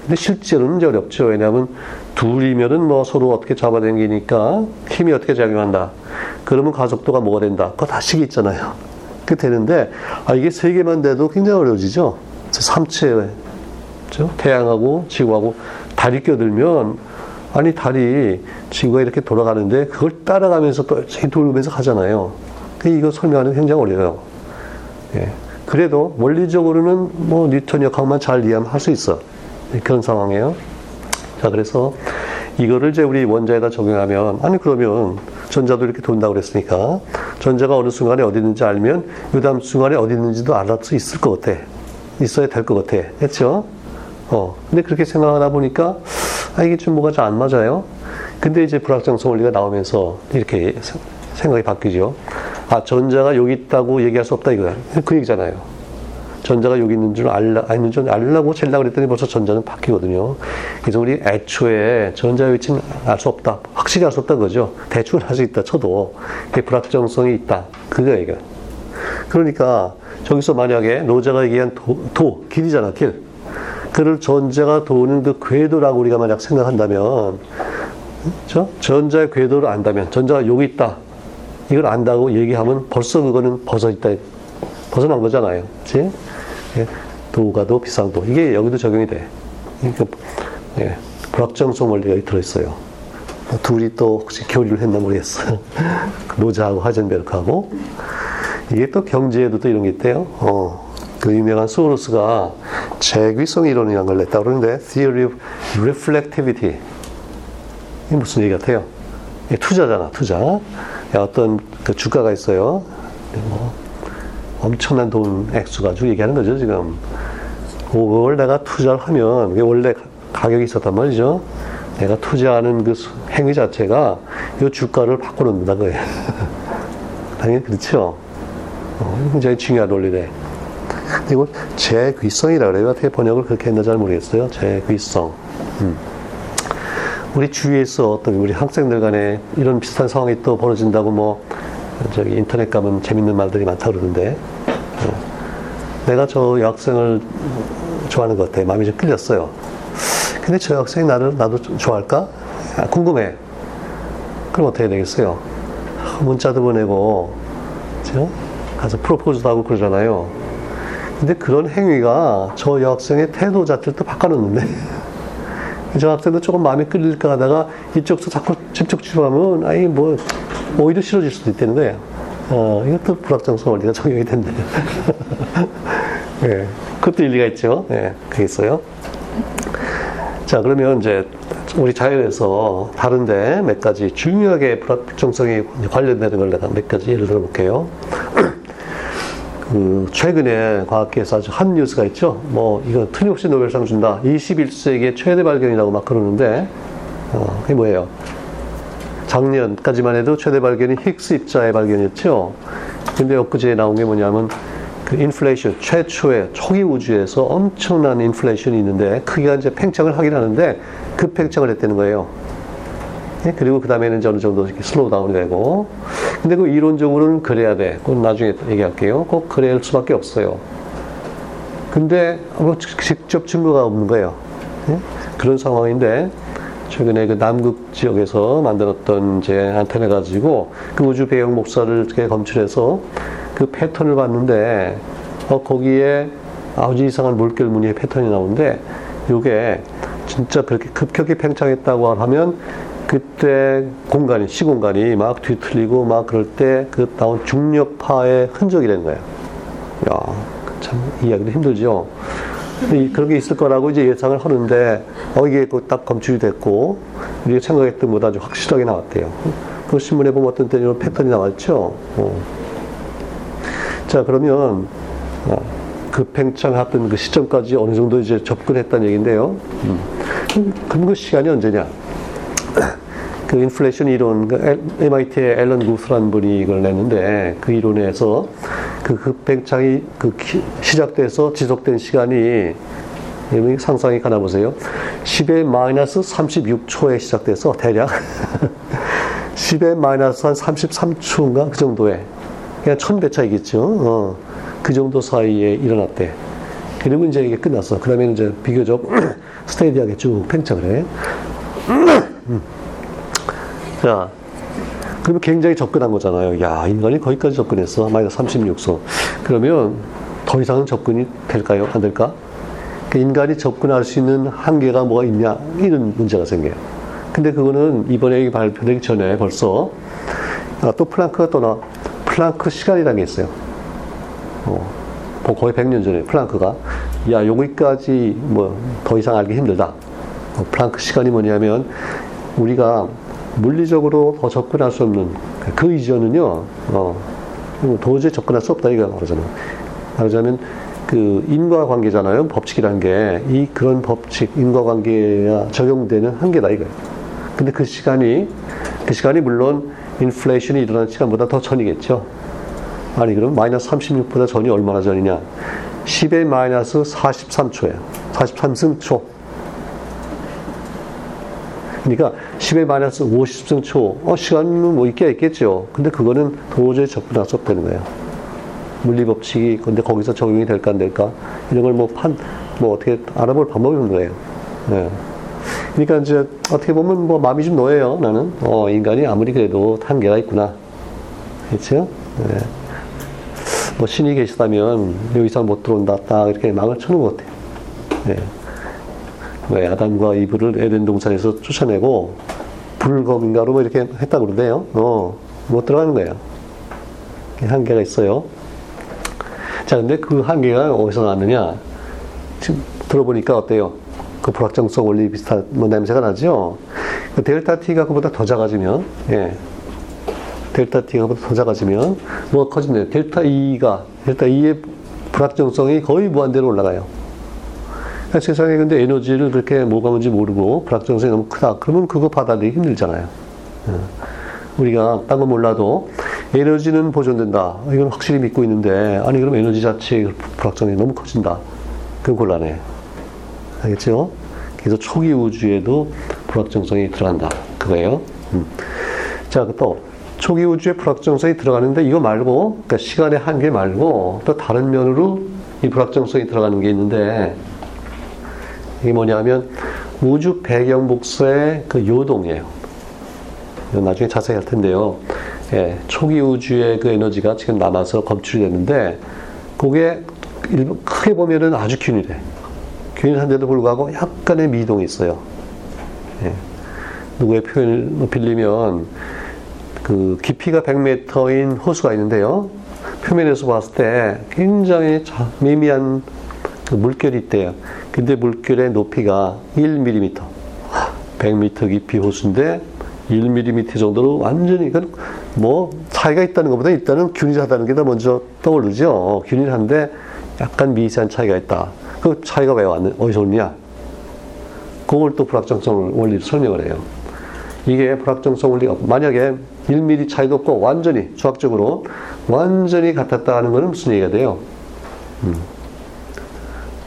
근데 실제로는 이제 어렵죠. 왜냐하면 둘이면은 뭐 서로 어떻게 잡아당기니까 힘이 어떻게 작용한다. 그러면 가속도가 뭐가 된다. 그거 다 식이 있잖아요. 그 되는데 아 이게 세 개만 돼도 굉장히 어려워지죠. 삼체? 태양하고 지구하고 달이 껴들면 아니 달이 지구가 이렇게 돌아가는데 그걸 따라가면서 또 돌면서 가잖아요. 이거 설명하는 굉장히 어려워요. 예. 그래도 원리적으로는 뭐 뉴턴 역학만 잘 이해하면 할 수 있어. 그런 상황이에요. 자, 그래서 이거를 이제 우리 원자에다 적용하면 아니 그러면 전자도 이렇게 돈다고 그랬으니까 전자가 어느 순간에 어디 있는지 알면 그 다음 순간에 어디 있는지도 알을 수 있을 것 같아. 있어야 될 것 같아. 그렇죠? 어. 근데 그렇게 생각하다 보니까 아 이게 좀 뭐가 잘 안 맞아요. 근데 이제 불확정성 원리가 나오면서 이렇게 생각이 바뀌죠. 아 전자가 여기 있다고 얘기할 수 없다 이거야. 그 얘기잖아요. 전자가 여기 있는 줄 알라, 있는 줄 알라고 잴라 그랬더니 벌써 전자는 바뀌거든요. 그래서 우리 애초에 전자 위치는 알 수 없다. 확실히 알 수 없다 그거죠. 대충 알 수 있다 쳐도 불확정성이 있다. 그거 얘기야. 그러니까 저기서 만약에 노자가 얘기한 도, 도 길이잖아, 길. 그를 전자가 도는 그 궤도라고 우리가 만약 생각한다면, 그렇죠? 전자의 궤도를 안다면, 전자가 여기 있다. 이걸 안다고 얘기하면 벌써 그거는 벗어 있다. 벗어난 거잖아요. 그치? 예, 도가도 비상도. 이게 여기도 적용이 돼. 그러니까, 예, 불확정성 원리가 들어있어요. 둘이 또 혹시 교류를 했나 모르겠어요. 노자하고 하젠베르크하고. 이게 또 경제에도 또 이런 게 있대요. 어, 그 유명한 소로스가 재귀성 이론이라는 걸 냈다고 그러는데, Theory of Reflectivity. 이게 무슨 얘기 같아요? 투자잖아, 투자. 어떤 그 주가가 있어요. 뭐 엄청난 돈 액수 가지고 얘기하는 거죠, 지금. 그걸 내가 투자를 하면, 원래 가격이 있었단 말이죠. 내가 투자하는 그 행위 자체가 이 주가를 바꿔놓는다, 거예요. 당연히 그렇죠. 어, 굉장히 중요한 논리래. 그리고 재귀성이라 그래요. 어떻게 번역을 그렇게 했나 잘 모르겠어요. 재귀성. 음. 우리 주위에서 어떤 우리 학생들 간에 이런 비슷한 상황이 또 벌어진다고 뭐 저기 인터넷 가면 재밌는 말들이 많다 그러던데 어. 내가 저 여학생을 좋아하는 것 같아 마음이 좀 끌렸어요 근데 저 여학생이 나를 나도 좋아할까 아, 궁금해 그럼 어떻게 되겠어요? 문자도 보내고, 그죠? 가서 프로포즈도 하고 그러잖아요. 근데 그런 행위가 저 여학생의 태도 자체를 또 바꿔놓는데, 저 학생도 조금 마음에 끌릴까 하다가 이쪽도 자꾸 집중 치료하면, 아이, 뭐, 오히려 싫어질 수도 있다는 거예요. 어, 이것도 불확정성 원리가 적용이 된대. 예, 그것도 일리가 있죠. 예, 그게 있어요. 자, 그러면 이제 우리 자연에서 다른데 몇 가지 중요하게 불확정성이 관련되는 걸 내가 몇 가지 예를 들어 볼게요. 그 최근에 과학계에서 아주 한 뉴스가 있죠. 뭐 이거 틀림없이 노벨상 준다. 21세기의 최대 발견이라고 막 그러는데 어, 그게 뭐예요? 작년까지만 해도 최대 발견이 힉스 입자의 발견이었죠. 근데 엊그제 나온 게 뭐냐면 그 인플레이션 최초의 초기 우주에서 엄청난 인플레이션이 있는데 크기가 이제 팽창을 하긴 하는데 그 팽창을 했다는 거예요. 네? 그리고 그 다음에는 어느 정도 이렇게 slow down이 되고 근데 그 이론적으로는 그래야 돼. 그건 나중에 얘기할게요. 꼭 그래야 할 수밖에 없어요. 근데 뭐 직접 증거가 없는 거예요. 네? 그런 상황인데 최근에 그 남극 지역에서 만들었던 이제 안테나 가지고 그 우주 배경 목사를 이렇게 검출해서 그 패턴을 봤는데 어, 거기에 아주 이상한 물결 무늬의 패턴이 나오는데 이게 진짜 그렇게 급격히 팽창했다고 하면 그때 공간이 시공간이 막 뒤틀리고 막 그럴 때 그 나온 중력파의 흔적이라는 거예요. 야, 참 이해하기도 힘들죠. 그런 게 있을 거라고 이제 예상을 하는데 어 이게 딱 검출이 됐고 우리가 생각했던 것보다 아주 확실하게 나왔대요. 그 신문에 보면 어떤 때는 이런 패턴이 나왔죠. 어. 자, 그러면, 어, 그 팽창했던 그 시점까지 어느 정도 이제 접근했다는 얘기인데요. 음. 그럼 그 시간이 언제냐? 그 인플레이션 이론, 그 MIT의 앨런 구스란 분이 이걸 냈는데 그 이론에서 그 급팽창이 그 시작돼서 지속된 시간이 상상이 가나 보세요. 10의 마이너스 36초에 시작돼서 대략 10의 마이너스 한 33초인가 그 정도에 그냥 천배 차이겠죠. 어, 그 정도 사이에 일어났대. 그리고 이제 이게 끝났어. 그 다음에 이제 비교적 스테디하게 쭉 팽창을 해. 음. 자, 그러면 굉장히 접근한 거잖아요. 야, 인간이 거기까지 접근했어. 마이너스 36소. 그러면 더 이상은 접근이 될까요? 안 될까? 그 인간이 접근할 수 있는 한계가 뭐가 있냐? 이런 문제가 생겨요. 근데 그거는 이번에 발표되기 전에 벌써 아, 또 플랑크가 또 나, 플랑크 시간이라는 게 있어요. 어, 뭐 거의 100년 전에 플랑크가 야 여기까지 뭐 더 이상 알기 힘들다. 어, 플랑크 시간이 뭐냐면 우리가 물리적으로 더 접근할 수 없는 그 이전은요 어, 도저히 접근할 수 없다 이거 말하잖아요. 말하자면 그 인과관계잖아요. 법칙이라는 게 이 그런 법칙 인과관계가 적용되는 한계다 이거예요. 근데 그 시간이 그 시간이 물론 인플레이션이 일어난 시간보다 더 전이겠죠. 아니, 그럼 마이너스 36보다 전이 얼마나 전이냐? 10의 마이너스 43초예요. 43승초. 그러니까 10의 마이너스 50승 초. 어, 시간은 뭐 있게 있겠죠. 근데 그거는 도저히 접근할 수 없다는 거예요. 물리법칙이 근데 거기서 적용이 될까 안 될까? 이런 걸 뭐 판, 뭐 어떻게 알아볼 방법이 없는 거예요. 네. 그러니까 이제 어떻게 보면 뭐 마음이 좀 놓여요. 나는 어 인간이 아무리 그래도 한계가 있구나. 그렇죠? 네. 뭐 신이 계시다면 여기서 못 들어온다. 딱 이렇게 막을 쳐는 것 같아요. 네. 왜 아담과 이브를 에덴 동산에서 쫓아내고 불검인가로 뭐 이렇게 했다 그러대요. 어, 못 들어가는 거예요. 한계가 있어요. 자, 근데 그 한계가 어디서 나느냐? 지금 들어보니까 어때요? 그 불확정성 원리 비슷한 뭐 냄새가 나죠. 그 델타 t가 그보다 더 작아지면 예. 델타 t가 그보다 더 작아지면 뭐가 커진대요. 델타 e가 델타 e의 불확정성이 거의 무한대로 올라가요. 그러니까 세상에 근데 에너지를 그렇게 뭐가 뭔지 모르고 불확정성이 너무 크다. 그러면 그거 받아들이기 힘들잖아요. 예. 우리가 딴거 몰라도 에너지는 보존된다. 이건 확실히 믿고 있는데 아니 그럼 에너지 자체의 불확정성이 너무 커진다. 그건 곤란해. 알겠죠? 그래서 초기 우주에도 불확정성이 들어간다. 그거예요. 음. 자, 또 초기 우주에 불확정성이 들어가는데 이거 말고 그러니까 시간의 한계 말고 또 다른 면으로 이 불확정성이 들어가는 게 있는데 이게 뭐냐면 우주 배경 복사의 그 요동이에요. 나중에 자세히 할 텐데요. 예, 초기 우주의 그 에너지가 지금 남아서 검출이 됐는데, 그게 크게 보면은 아주 균일해. 균일한데도 불구하고 약간의 미동이 있어요. 예. 누구의 표현을 빌리면, 그 깊이가 100m인 호수가 있는데요. 표면에서 봤을 때 굉장히 미미한 그 물결이 있대요. 근데 물결의 높이가 1mm. 100m 깊이 호수인데 1mm 정도로 완전히 뭐 차이가 있다는 것보다 일단은 균일하다는 게 더 먼저 떠오르죠. 균일한데 약간 미세한 차이가 있다. 그 차이가 왜 왔느, 어디서 오냐? 그걸 또 불확정성 원리로 설명을 해요. 이게 불확정성 원리가 만약에 1mm 차이도 없고 완전히 수학적으로 완전히 같았다 하는 것은 무슨 얘기가 돼요? 음.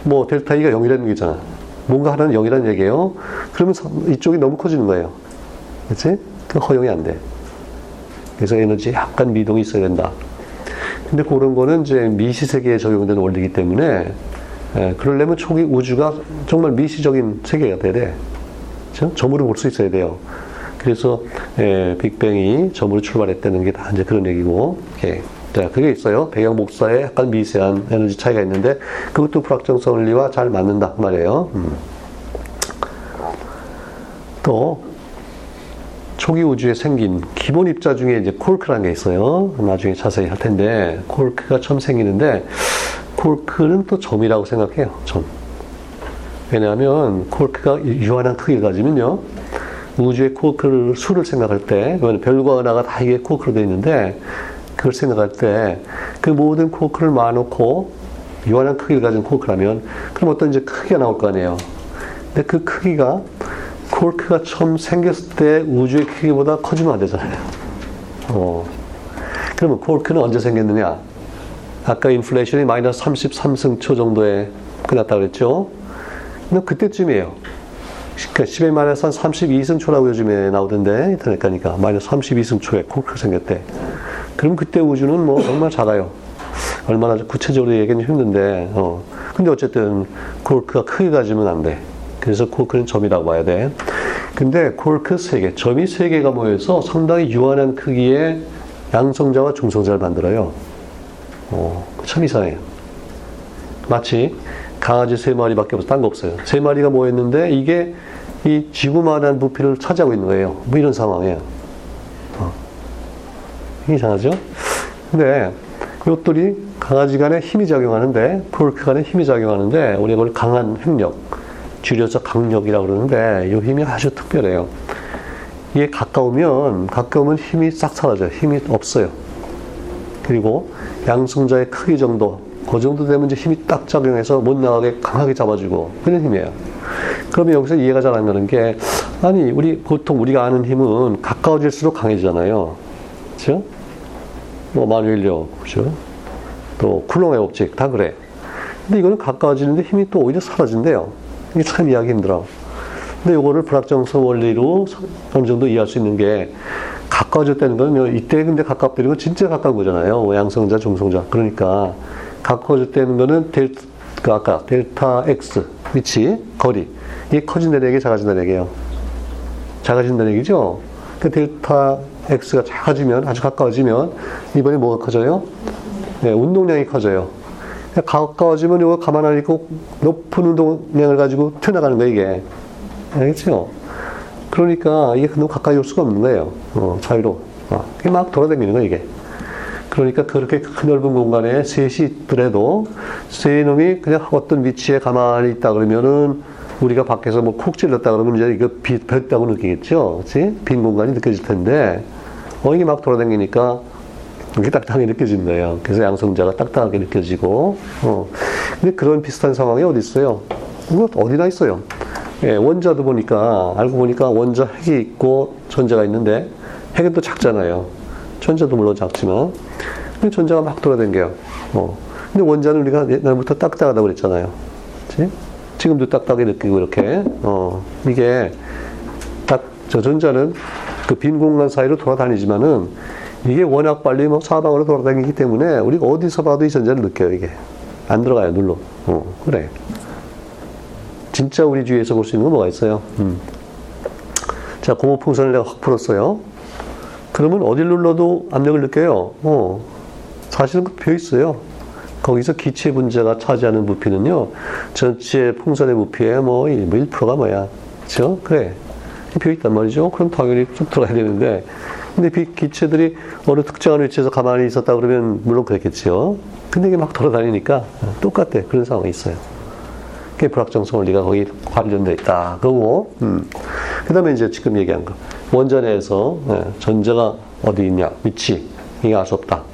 뭐 델타 E가 0이라는 얘기잖아. 뭔가 하나는 0이라는 얘기예요. 그러면 이쪽이 너무 커지는 거예요. 그렇지? 그 허용이 안 돼. 그래서 에너지에 약간 미동이 있어야 된다. 근데 그런 거는 이제 미시 세계에 적용되는 원리이기 때문에 예, 그러려면 초기 우주가 정말 미시적인 세계가 돼야 돼. 그렇죠? 점으로 볼 수 있어야 돼요. 그래서 예, 빅뱅이 점으로 출발했다는 게 다 이제 그런 얘기고. 예. 자, 그게 있어요. 배경 복사에 약간 미세한 에너지 차이가 있는데 그것도 불확정성 원리와 잘 맞는다 그 말이에요. 음. 또 초기 우주에 생긴 기본 입자 중에 이제 콜크라는 게 있어요. 나중에 자세히 할 텐데 콜크가 처음 생기는데 콜크는 또 점이라고 생각해요. 점. 왜냐하면 콜크가 유한한 크기를 가지면요. 우주의 콜크를 수를 생각할 때, 별과 은하가 다 이게 콜크로 되어 있는데, 그걸 생각할 때, 그 모든 콜크를 모아놓고, 유한한 크기를 가진 콜크라면, 그럼 어떤 이제 크기가 나올 거 아니에요. 근데 그 크기가, 콜크가 처음 생겼을 때 우주의 크기보다 커지면 안 되잖아요. 어. 그러면 콜크는 언제 생겼느냐? 아까 인플레이션이 마이너스 33승초 정도에 끝났다 그랬죠? 근데 그때쯤이에요. 그러니까 10의 마이너스 한 32승초라고 요즘에 나오던데, 인터넷 가니까. 마이너스 32승초에 콜크가 생겼대. 그럼 그때 우주는 뭐 정말 작아요. 얼마나 구체적으로 얘기는 힘든데, 어. 근데 어쨌든 콜크가 크게 가지면 안 돼. 그래서 콜크는 점이라고 봐야 돼. 근데 콜크 세 개, 점이 세 개가 모여서 상당히 유한한 크기의 양성자와 중성자를 만들어요. 어, 참 이상해요. 마치 강아지 세 마리밖에 없어, 딴 거 없어요. 세 마리가 모였는데 이게 이 지구만한 부피를 차지하고 있는 거예요. 뭐 이런 상황이에요. 어. 이상하죠? 근데 이것들이 강아지 간에 힘이 작용하는데, 폴크 간에 힘이 작용하는데, 우리가 그걸 강한 핵력, 줄여서 강력이라고 그러는데, 이 힘이 아주 특별해요. 이게 가까우면, 가까우면 힘이 싹 사라져요. 힘이 없어요. 그리고 양성자의 크기 정도, 그 정도 되면 이제 힘이 딱 작용해서 못 나가게 강하게 잡아주고, 그런 힘이에요. 그러면 여기서 이해가 잘 안 되는 게, 아니, 우리, 보통 우리가 아는 힘은 가까워질수록 강해지잖아요. 그죠? 뭐, 마누엘력, 그죠? 또, 쿨롱의 법칙, 다 그래. 근데 이거는 가까워지는데 힘이 또 오히려 사라진대요. 이게 참 이해하기 힘들어. 근데 이거를 불확정성 원리로 어느 정도 이해할 수 있는 게, 가까워졌다는 건, 이때 근데 가깝다는 건 진짜 가까운 거잖아요. 양성자, 중성자. 그러니까, 가까워졌다는 거는 델, 그 아까 델타 X, 위치, 거리. 이게 커진다는 얘기, 작아진다는 얘기예요. 작아진다는 얘기죠? 그 델타 X가 작아지면, 아주 가까워지면, 이번에 뭐가 커져요? 네, 운동량이 커져요. 가까워지면 이거 가만 안 있고 높은 운동량을 가지고 튀어나가는 거예요, 이게. 알겠죠? 그러니까 이게 너무 가까이 올 수가 없는 거예요. 어, 자유로. 어, 막 돌아다니는 거예요, 이게. 그러니까 그렇게 큰 넓은 공간에 셋이 있더라도 세 놈이 그냥 어떤 위치에 가만히 있다 그러면은 우리가 밖에서 뭐 콕 찔렀다 그러면 이제 이거 비, 벽다고 느끼겠죠. 그치? 빈 공간이 느껴질 텐데, 어, 이게 막 돌아다니니까 이게 딱딱하게 느껴지는 거예요. 그래서 양성자가 딱딱하게 느껴지고, 어. 근데 그런 비슷한 상황이 어디 있어요? 이거 어디나 있어요. 예, 원자도 보니까, 알고 보니까 원자 핵이 있고 전자가 있는데, 핵은 또 작잖아요. 전자도 물론 작지만. 근데 전자가 막 돌아다녀요. 어. 근데 원자는 우리가 옛날부터 딱딱하다고 그랬잖아요. 그치? 지금도 딱딱하게 느끼고 이렇게. 어 이게 딱 저 전자는 그 빈 공간 사이로 돌아다니지만은 이게 워낙 빨리 뭐 사방으로 돌아다니기 때문에 우리가 어디서 봐도 이 전자를 느껴요 이게. 안 들어가요 눌러. 어 그래. 진짜 우리 주위에서 볼 수 있는 건 뭐가 있어요? 음. 자 고무 풍선을 내가 확 풀었어요. 그러면 어딜 눌러도 압력을 느껴요. 어, 사실은 그 비어 있어요. 거기서 기체 분자가 차지하는 부피는요, 전체 풍선의 부피의 뭐 1%가 뭐 뭐야. 그죠? 그래. 비어 있단 말이죠. 그럼 당연히 쭉 들어가야 되는데, 근데 기체들이 어느 특정한 위치에서 가만히 있었다 그러면 물론 그랬겠죠. 근데 이게 막 돌아다니니까 똑같아. 그런 상황이 있어요. 그게 불확정성 원리가 거기 관련돼 있다. 그거고, 음. 그 다음에 이제 지금 얘기한 거. 원전에서 예, 전자가 어디 있냐, 위치. 이게 알 수 없다.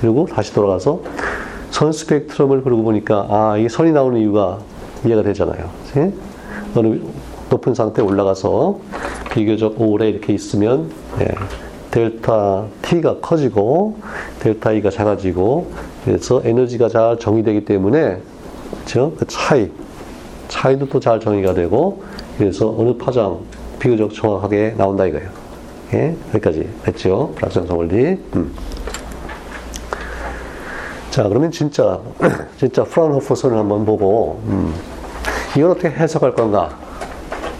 그리고 다시 돌아가서 선 스펙트럼을 그러고 보니까, 아, 이게 선이 나오는 이유가 이해가 되잖아요. 예? 어느 높은 상태에 올라가서 비교적 오래 이렇게 있으면 예, 델타 T가 커지고 델타 E가 작아지고 그래서 에너지가 잘 정의되기 때문에 그렇죠? 그 차이 차이도 또 잘 정의가 되고 그래서 어느 파장 비교적 정확하게 나온다 이거예요. 예? 여기까지 됐죠? 불확정성 원리. 음. 자 그러면 진짜 진짜 프라운호퍼 선을 한번 보고 음. 이걸 어떻게 해석할 건가?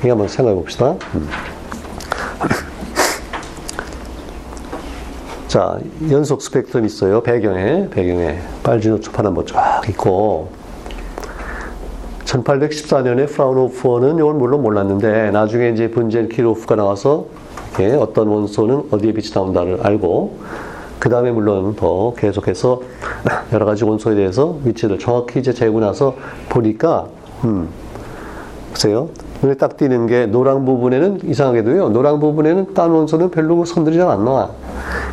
이거 한번 생각해 봅시다. 음. 자, 연속 스펙트럼 있어요. 배경에, 배경에. 빨진 우주판 한번 쫙 있고. 1814년에 프라운호프는 이건 물론 몰랐는데, 나중에 이제 분젠 키로프가 나와서, 예, 어떤 원소는 어디에 빛이 나온다를 알고, 그 다음에 물론 더 계속해서 여러 가지 원소에 대해서 위치를 정확히 이제 재고 나서 보니까, 음, 보세요. 눈에 딱 띄는 게 노랑 부분에는 이상하게도요. 노랑 부분에는 딴 원소는 별로 선들이 잘 안 나와.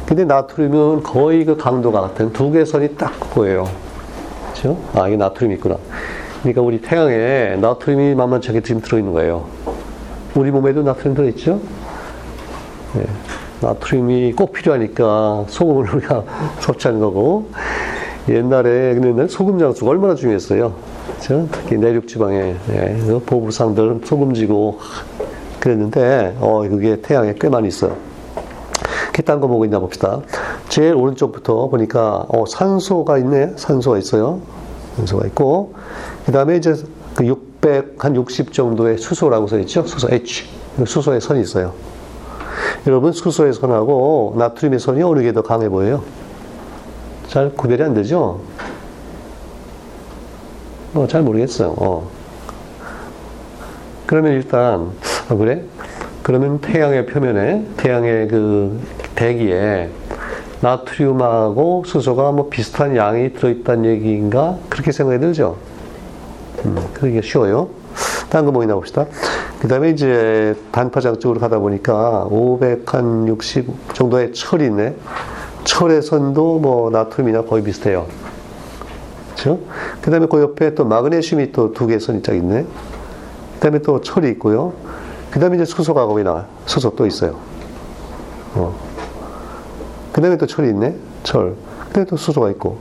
근데 나트륨은 거의 그 강도가 같은 두 개 선이 딱 보여요. 그죠? 아, 이게 나트륨이 있구나. 그러니까 우리 태양에 나트륨이 만만치 않게 지금 들어있는 거예요. 우리 몸에도 나트륨 들어있죠? 네. 나트륨이 꼭 필요하니까 소금을 우리가 섭취하는 거고, 옛날에, 근데 소금 장수가 얼마나 중요했어요. 그죠? 특히 내륙 지방에, 네. 보부상들 소금지고 그랬는데, 어, 그게 태양에 꽤 많이 있어요. 딴거 보고 있나 봅시다. 제일 오른쪽부터 보니까 어, 산소가 있네. 산소가 있어요. 산소가 있고 그 다음에 이제 그 600, 한 60 정도의 수소라고 써 있죠. 수소 H. 수소의 선이 있어요. 여러분 수소의 선하고 나트륨의 선이 어느 게 더 강해 보여요? 잘 구별이 안 되죠? 어, 잘 모르겠어요. 어. 그러면 일단 아, 그래? 그러면 태양의 표면에 태양의 그 대기에 나트륨하고 수소가 뭐 비슷한 양이 들어있다는 얘기인가? 그렇게 생각이 들죠? 음, 그게 쉬워요. 다른 거 뭐 있나 봅시다. 그 다음에 이제 단파장 쪽으로 가다 보니까 560 정도의 철이 있네. 철의 선도 뭐 나트륨이나 거의 비슷해요. 그죠? 그 다음에 그 옆에 또 마그네슘이 또 두 개의 선이 쫙 있네. 그 다음에 또 철이 있고요. 그 다음에 이제 수소가 거기 나와. 수소 또 있어요. 어. 그 다음에 또 철이 있네. 철. 그 다음에 또 수소가 있고.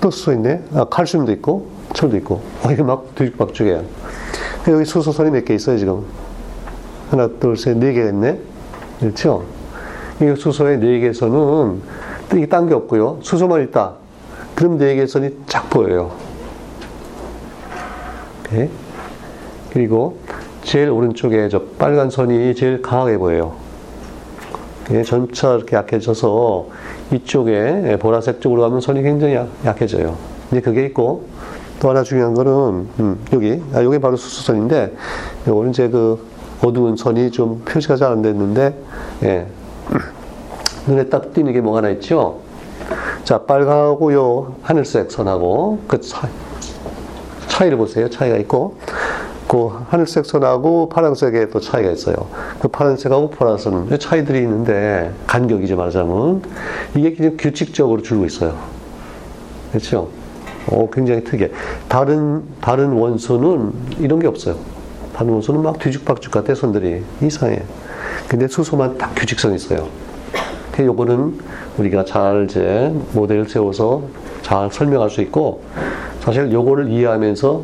또 수소 있네. 아, 칼슘도 있고, 철도 있고. 아, 이게 막 뒤죽박죽이야. 여기 수소선이 몇 개 있어요, 지금? 하나, 둘, 셋, 네개 있네. 그렇죠? 이 수소의 네 개선은 이게 딴 게 없고요. 수소만 있다. 그럼 네 개선이 쫙 보여요. 네. 그리고 제일 오른쪽에 저 빨간 선이 제일 강하게 보여요. 예, 전차 이렇게 약해져서 이쪽에 보라색 쪽으로 가면 선이 굉장히 약, 해져요 이제 그게 있고 또 하나 중요한 거는 음, 여기 아 여기 바로 수소선인데 요거는 이제 그 어두운 선이 좀 표시가 잘 안 됐는데 예. 눈에 딱 띄는 게 뭐가 하나 있죠? 자 빨강하고 요 하늘색 선하고 그 차, 차이를 보세요. 차이가 있고 그 하늘색 선하고 파란색에 또 차이가 있어요. 그 파란색하고 보라색은 차이들이 있는데 간격이죠 말하자면 이게 그냥 규칙적으로 줄고 있어요. 그렇죠? 어, 굉장히 특이해. 다른 다른 원소는 이런 게 없어요. 다른 원소는 막 뒤죽박죽 같아 선들이 이상해. 근데 수소만 딱 규칙성 있어요. 그 요거는 우리가 잘 이제 모델을 세워서 잘 설명할 수 있고 사실 요거를 이해하면서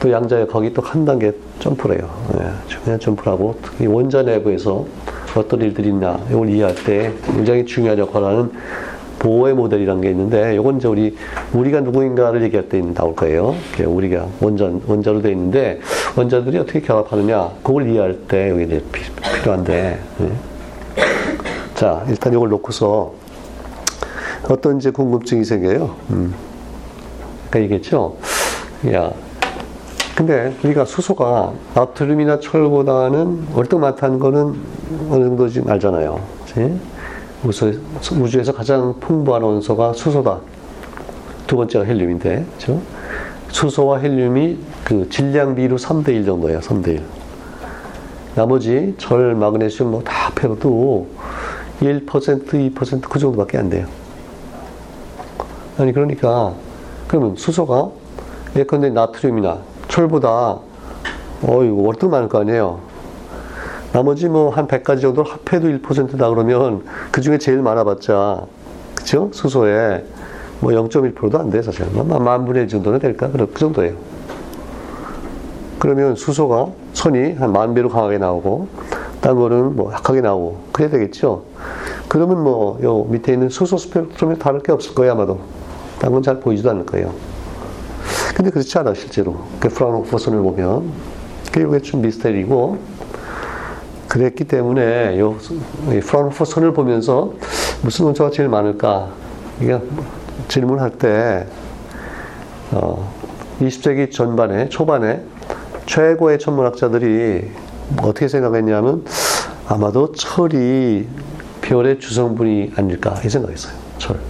또 양자의 거기 또 한 단계 점프를 해요. 예, 중요한 점프를 하고 특히 원자 내부에서 어떤 일들이 있나 이걸 이해할 때 굉장히 중요한 역할을 하는 보호의 모델이라는 게 있는데 이건 이제 우리 우리가 누구인가를 얘기할 때 나올 거예요. 우리가 원자 원자로 되어 있는데 원자들이 어떻게 결합하느냐 그걸 이해할 때 여기 이제 필요한데 예. 자, 일단 이걸 놓고서 어떤 이제 궁금증이 생겨요. 음. 아까 얘기했죠? 야, 근데 우리가 수소가 나트륨이나 철보다는 월등 많다는 거는 어느 정도 지금 알잖아요. 그치? 우주 에서 가장 풍부한 원소가 수소다. 두 번째가 헬륨인데, 그죠? 수소와 헬륨이 그 질량 비로 3대 1 정도예요, 3대 1. 나머지 절, 마그네슘 뭐 다 합해도 1%, 2%그 정도밖에 안 돼요. 아니, 그러니까, 그러면 수소가 예컨대 나트륨이나 철보다, 어, 이거 월등 많을 거 아니에요. 나머지 뭐 한 100가지 정도 합해도 1%다 그러면 그 중에 제일 많아봤자, 그쵸? 수소에 뭐 0.1%도 안 돼, 사실. 만 분의 1 정도는 될까? 그 정도예요. 그러면 수소가 선이 한 만 배로 강하게 나오고, 딴 거는 뭐 약하게 나오고, 그래야 되겠죠? 그러면 뭐, 요 밑에 있는 수소 스펙트럼이 다를 게 없을 거예요, 아마도. 딴 건 잘 보이지도 않을 거예요. 근데 그렇지 않아, 실제로. 그 프라운호퍼 선을 보면. 그게 좀 미스테리고, 그랬기 때문에 요 프라운호퍼 선을 보면서 무슨 원자가 제일 많을까? 이게 질문할 때, 어, 20세기 전반에, 초반에 최고의 천문학자들이 어떻게 생각했냐면 아마도 철이 별의 주성분이 아닐까 이 생각했어요. 철.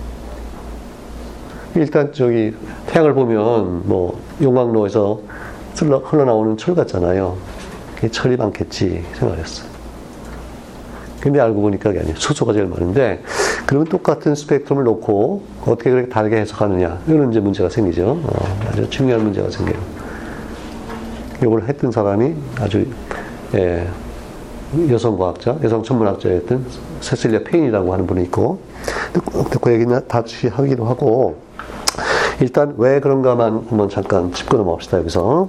일단 저기 태양을 보면 뭐 용광로에서 흘러나오는 철 같잖아요. 철이 많겠지 생각했어요. 근데 알고 보니까 그게 아니에요. 수소가 제일 많은데 그러면 똑같은 스펙트럼을 놓고 어떻게 그렇게 다르게 해석하느냐 이런 이제 문제가 생기죠. 어, 아주 중요한 문제가 생겨요. 이걸 했던 사람이 아주 예, 여성 과학자, 여성 천문학자였던 세실리아 페인이라고 하는 분이 있고 그 얘기는 다시 하기도 하고 일단 왜 그런가만 한번 잠깐 짚고 넘어갑시다 여기서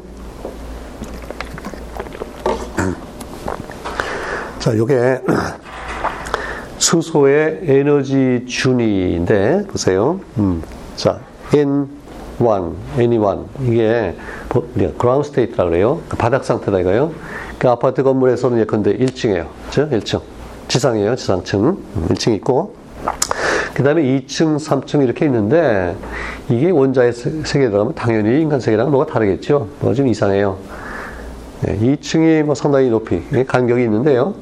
자 요게 수소의 에너지 준위인데 보세요. 음, 자 N1, N1 이게 ground state라 그래요. 그 바닥 상태다 이거요. 그 아파트 건물에서는 예컨대 1층이에요. 그죠 1층. 지상이에요 지상층. 1층 있고. 그 다음에 2층, 3층 이렇게 있는데 이게 원자의 세계에 들어가면 당연히 인간 세계랑 뭐가 다르겠죠. 뭐가 좀 이상해요. 네, 2층이 뭐 상당히 높이, 간격이 있는데요.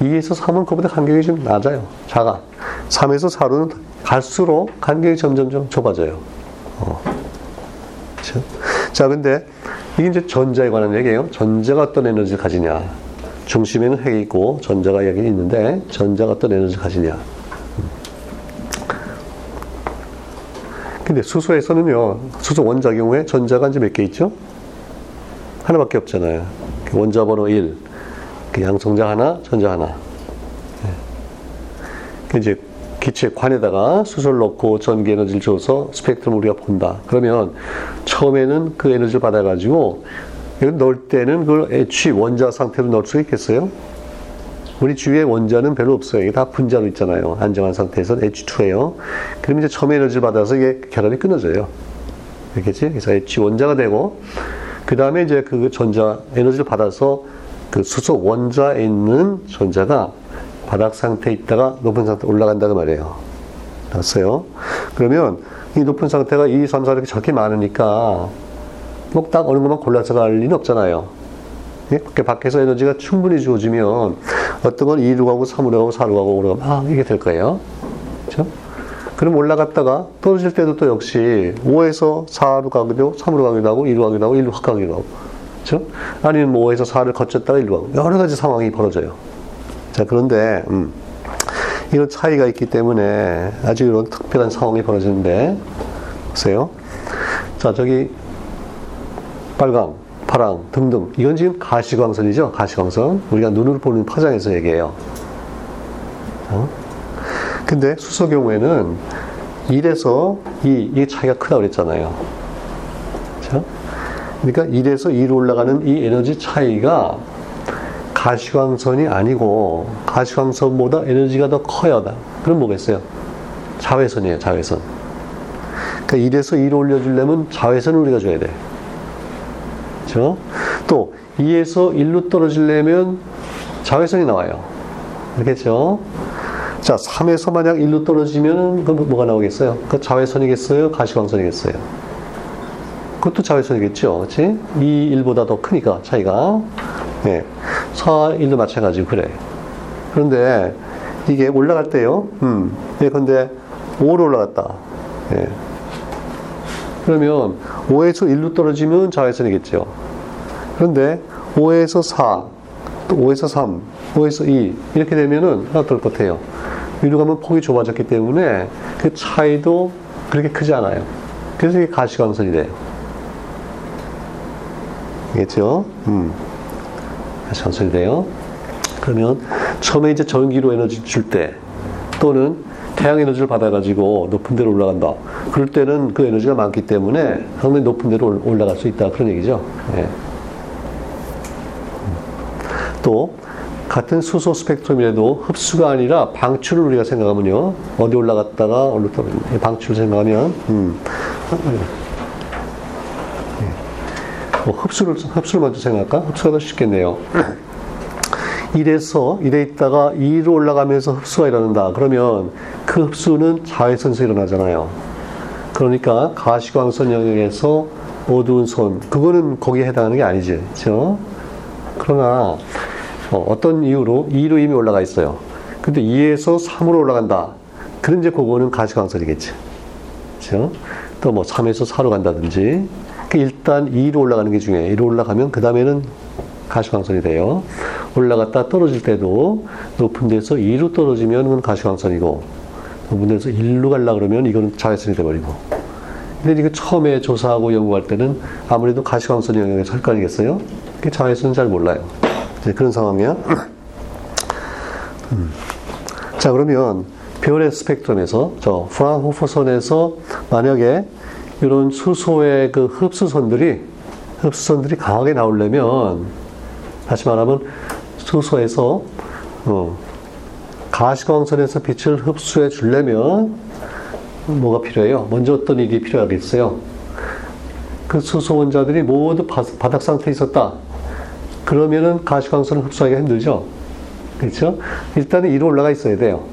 2에서 3은 그보다 간격이 좀 낮아요. 작아. 3에서 4로 갈수록 간격이 점점 좀 좁아져요. 어. 그렇죠? 자, 근데 이게 이제 전자에 관한 얘기예요. 전자가 어떤 에너지를 가지냐. 중심에는 핵이 있고 전자가 여기 있는데 전자가 어떤 에너지를 가지냐. 근데 수소에서는요, 수소 원자 경우에 전자가 이제 몇 개 있죠? 하나밖에 없잖아요. 그 원자 번호 1. 그 양성자 하나, 전자 하나. 네. 그 이제 기체 관에다가 수소를 넣고 전기 에너지를 줘서 스펙트럼 우리가 본다. 그러면 처음에는 그 에너지를 받아가지고 넣을 때는 그걸 애취 원자 상태로 넣을 수 있겠어요? 우리 주위에 원자는 별로 없어요. 이게 다 분자로 있잖아요. 안정한 상태에서 H2예요. 그럼 이제 처음 에너지를 받아서 이게 결합이 끊어져요. 알겠지? 그래서 H 원자가 되고 그 다음에 이제 그 전자 에너지를 받아서 그 수소 원자에 있는 전자가 바닥 상태에 있다가 높은 상태 올라간다는 말이에요. 났어요. 그러면 이 높은 상태가 2, 3, 4 이렇게 저렇게 많으니까 뭐딱 어느 것만 골라서 갈 리는 없잖아요. 그 밖에서 에너지가 충분히 주어지면 어떤 건 2로 가고 3으로 가고 4로 가고 5로 가고 막 이게 될 거예요. 그렇죠? 그럼 올라갔다가 떨어질 때도 또 역시 5에서 4로 가기도 3으로 가기도 하고 2로 가기도 하고 1로 확 가기도 하고 그렇죠? 아니면 5에서 4를 거쳤다가 1로 가고 여러 가지 상황이 벌어져요. 자 그런데 음, 이런 차이가 있기 때문에 아주 이런 특별한 상황이 벌어지는데 보세요. 자 저기 빨강 파랑 등등 이건 지금 가시광선이죠 가시광선 우리가 눈으로 보는 파장에서 얘기해요 어? 근데 수소 경우에는 1에서 2 이게 차이가 크다고 그랬잖아요? 그러니까 1에서 2로 올라가는 이 에너지 차이가 가시광선이 아니고 가시광선보다 에너지가 더다 그럼 뭐겠어요 자외선이에요 자외선 그러니까 1에서 2로 올려주려면 자외선을 우리가 줘야 돼 그렇죠? 또 2에서 1로 떨어지려면 자외선이 나와요. 알겠죠? 자, 3에서 만약 1로 떨어지면 그 뭐가 나오겠어요? 그 자외선이겠어요? 가시광선이겠어요? 그것도 자외선이겠죠. 그치? 2, 1보다 더 크니까 차이가. 예. 4, 1도 마찬가지고 그래. 그런데 이게 올라갈 때요. 음. 예, 근데 5로 올라갔다. 예. 그러면 5에서 1로 떨어지면 자외선이겠죠. 그런데 5에서 4, 또 5에서 3, 5에서 2 이렇게 되면은 어떨 것 같아요? 위로 가면 폭이 좁아졌기 때문에 그 차이도 그렇게 크지 않아요. 그래서 이게 가시광선이 돼요. 알겠죠? 음. 가시광선이 돼요. 그러면 처음에 이제 전기로 에너지 줄 때 또는 태양 에너지를 받아가지고 높은 데로 올라간다. 그럴 때는 그 에너지가 많기 때문에 상당히 높은 데로 올라갈 수 있다. 그런 얘기죠. 예. 또 같은 수소 스펙트럼이라도 흡수가 아니라 방출을 우리가 생각하면요. 어디 올라갔다가 어디로 떨어진 방출을 생각하면 음. 뭐 흡수를 흡수를 먼저 생각할까? 흡수가 더 쉽겠네요. 1에서 1에 있다가 2로 올라가면서 흡수가 일어난다. 그러면 그 흡수는 자외선에서 일어나잖아요. 그러니까 가시광선 영역에서 어두운 선, 그거는 거기에 해당하는 게 아니지. 그죠? 그러나 어, 떤 이유로 2로 이미 올라가 있어요. 근데 2에서 3으로 올라간다. 그런 이제 그거는 가시광선이겠지. 그죠? 또 뭐 3에서 4로 간다든지. 일단 2로 올라가는 게 중요해요. 2로 올라가면 그 다음에는 가시광선이 돼요. 올라갔다 떨어질 때도 높은 데서 2로 떨어지면 가시광선이고 높은 데서 1로 가려 그러면 이거는 자외선이 돼버리고. 근데 이거 처음에 조사하고 연구할 때는 아무래도 가시광선 영역에서 할 거 아니겠어요? 자외선은 잘 몰라요. 그런 상황이야. 음. 자, 그러면 별의 스펙트럼에서 저 프랑호퍼선에서 만약에 이런 수소의 그 흡수선들이 흡수선들이 강하게 나오려면 다시 말하면 수소에서 어, 가시광선에서 빛을 흡수해 주려면 뭐가 필요해요? 먼저 어떤 일이 필요하겠어요? 그 수소 원자들이 모두 바닥 상태에 있었다. 그러면은 가시광선을 흡수하기가 힘들죠. 그렇죠? 일단은 위로 올라가 있어야 돼요.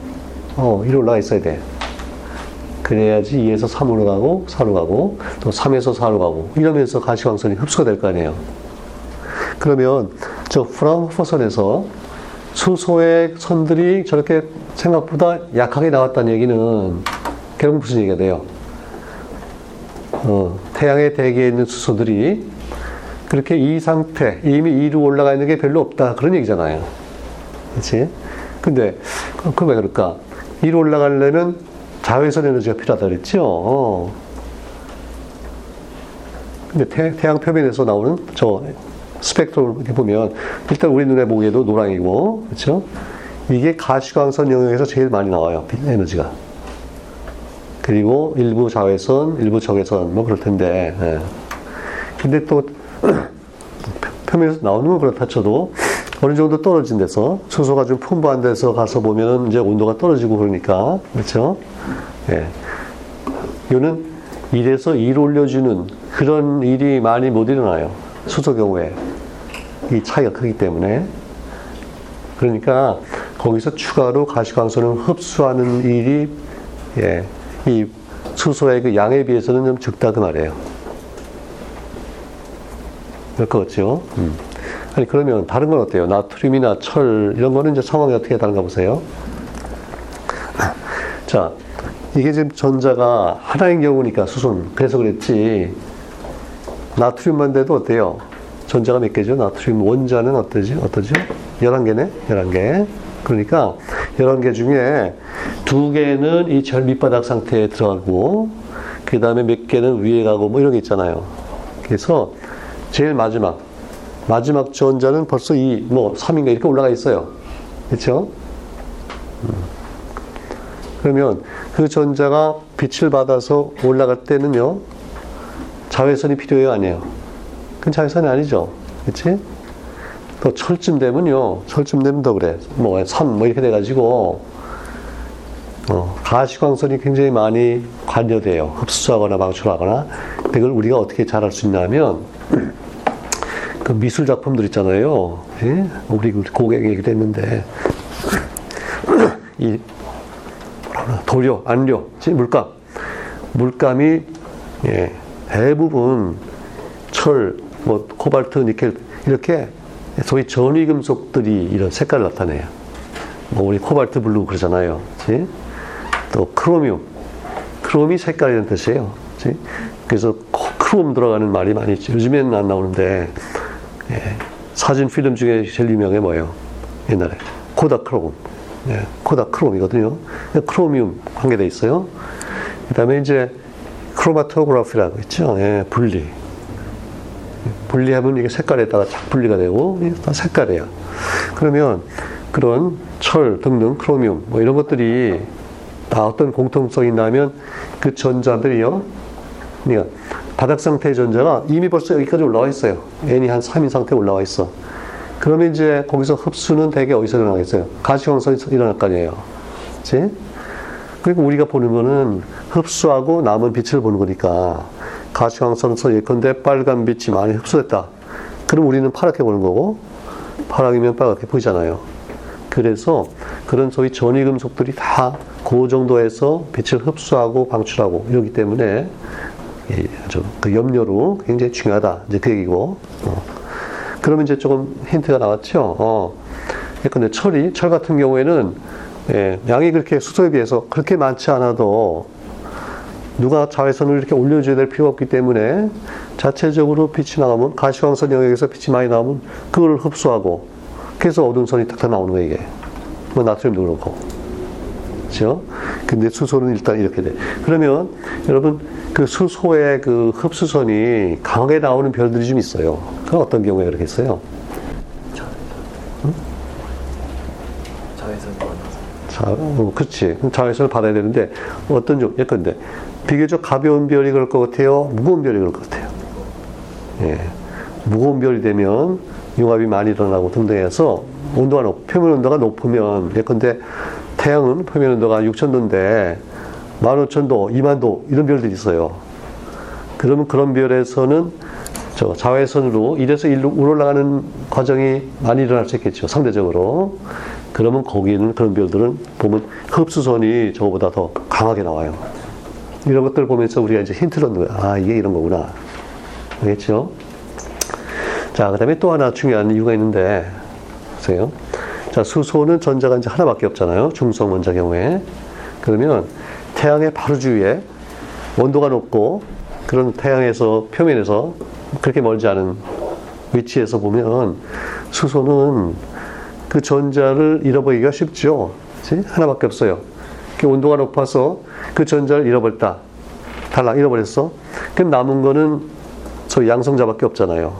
어, 위로 올라가 있어야 돼. 그래야지 2에서 3으로 가고 4로 가고 또 3에서 4로 가고 이러면서 가시광선이 흡수가 될 거 아니에요. 그러면 저 프라우호선에서 수소의 선들이 저렇게 생각보다 약하게 나왔다는 얘기는 결국 무슨 얘기가 돼요? 어, 태양의 대기에 있는 수소들이 그렇게 이 상태, 이미 2로 올라가 있는 게 별로 없다. 그런 얘기잖아요. 그치? 근데, 그왜 그럴까? 2로 올라가려면 자외선 에너지가 필요하다 그랬죠? 근데 태, 양 표면에서 나오는 저 스펙트럼을 이렇게 보면, 일단 우리 눈에 보기에도 노랑이고, 그렇죠? 이게 가시광선 영역에서 제일 많이 나와요. 에너지가. 그리고 일부 자외선, 일부 적외선, 뭐 그럴 텐데, 예. 근데 또 표면에서 나오는 건 그렇다 쳐도 어느 정도 떨어진 데서 수소가 좀 풍부한 데서 가서 보면은 이제 온도가 떨어지고 그러니까 그렇죠? 예. 이거는 1에서 2로 올려주는 그런 일이 많이 못 일어나요. 수소 경우에 이 차이가 크기 때문에 그러니까 거기서 추가로 가시광선을 흡수하는 일이 예, 이 수소의 그 양에 비해서는 좀 적다 그 말이에요. 같죠? 음. 아니, 그러면 다른 건 어때요? 나트륨이나 철, 이런 거는 이제 상황이 어떻게 다른가 보세요. 자, 이게 지금 전자가 하나인 경우니까 수소는. 그래서 그랬지. 나트륨만 돼도 어때요? 전자가 몇 개죠? 나트륨 원자는 어떠지? 어떠죠? 11개네? 11개. 그러니까 11개 중에 두 개는 이 절 밑바닥 상태에 들어가고, 그 다음에 몇 개는 위에 가고, 뭐 이런 게 있잖아요. 그래서 제일 마지막 마지막 전자는 벌써 2, 뭐 3인가 이렇게 올라가 있어요. 그렇죠? 그러면 그 전자가 빛을 받아서 올라갈 때는요. 자외선이 필요해요, 아니에요? 그건 자외선이 아니죠. 그렇지? 또 철쯤 되면요. 철쯤 되면 더 그래. 뭐 3, 뭐 이렇게 돼 가지고 어, 가시광선이 굉장히 많이 관여돼요. 흡수하거나 방출하거나. 그걸 우리가 어떻게 잘할수 있냐면 그 미술 작품들 있잖아요. 예? 우리 고객 얘기도 했는데, 이 도료, 안료, 물감. 물감이 예, 대부분 철, 뭐 코발트, 니켈 이렇게 소위 전위 금속들이 이런 색깔을 나타내요. 뭐 우리 코발트 블루 그러잖아요. 그치? 또 chromium, 크롬이 색깔이라는 뜻이에요. 그치? 그래서 크롬 들어가는 말이 많이 있죠. 요즘에는 안 나오는데 예, 사진 필름 중에 제일 유명한 게 뭐예요? 옛날에 Kodachrome, 예, Kodachrome이거든요. 크로미움 관계돼 있어요. 그다음에 이제 크로마토그래피라고 있죠. 예, 분리. 분리하면 이게 색깔에다가 착 분리가 되고 다 색깔이에요. 그러면 그런 철 등등 크로미움 뭐 이런 것들이 다 어떤 공통성이 있냐면 그 전자들이요. 그러니까 바닥 상태의 전자가 이미 벌써 여기까지 올라와 있어요. n이 한 3인 상태에 올라와 있어. 그러면 이제 거기서 흡수는 대개 어디서 일어나겠어요? 가시광선이 일어날 거 아니에요. 그치? 그리고 우리가 보는 거는 흡수하고 남은 빛을 보는 거니까 가시광선에서 예컨대 빨간 빛이 많이 흡수됐다. 그럼 우리는 파랗게 보는 거고 파랑이면 빨갛게 보이잖아요. 그래서 그런 소위 전위금속들이 다 그 정도에서 빛을 흡수하고 방출하고 이러기 때문에 아주 그 염료로 굉장히 중요하다. 이제 그 얘기고. 어. 그러면 이제 조금 힌트가 나왔죠. 어. 근데 철이, 철 같은 경우에는 예, 양이 그렇게 수소에 비해서 그렇게 많지 않아도 누가 자외선을 이렇게 올려줘야 될 필요가 없기 때문에 자체적으로 빛이 나가면 가시광선 영역에서 빛이 많이 나오면 그걸 흡수하고 그래서 어두운 선이 탁탁 나오는 거예요 이게 뭐 나트륨도 그렇고 그렇죠? 근데 수소는 일단 이렇게 돼 그러면 여러분 그 수소의 그 흡수선이 강하게 나오는 별들이 좀 있어요 그건 어떤 경우에 그렇겠어요? 자외선 자, 어, 그렇지. 자외선을 받아야 되는데 어떤 종 예컨대 비교적 가벼운 별이 그럴 것 같아요. 무거운 별이 그럴 것 같아요. 예. 무거운 별이 되면 융합이 많이 일어나고 등등해서 온도가 높, 표면 온도가 높으면 예컨대 태양은 표면 온도가 6천도인데 15,000도, 2만도 이런 별들이 있어요. 그러면 그런 별에서는 저 자외선으로 1에서 1로 올라가는 과정이 많이 일어날 수 있겠죠. 상대적으로. 그러면 거기는 그런 별들은 보면 흡수선이 저거보다 더 강하게 나와요. 이런 것들 보면서 우리가 이제 힌트를 얻는 거야. 아, 이게 이런 거구나. 알겠죠? 자, 그 다음에 또 하나 중요한 이유가 있는데, 보세요. 자, 수소는 전자가 이제 하나밖에 없잖아요. 중성 원자 경우에. 그러면 태양의 바로 주위에 온도가 높고 그런 태양에서 표면에서 그렇게 멀지 않은 위치에서 보면 수소는 그 전자를 잃어버리기가 쉽죠. 그치? 하나밖에 없어요. 그 온도가 높아서 그 전자를 잃어버렸다. 달랑 잃어버렸어. 그럼 남은 거는 소위 양성자밖에 없잖아요.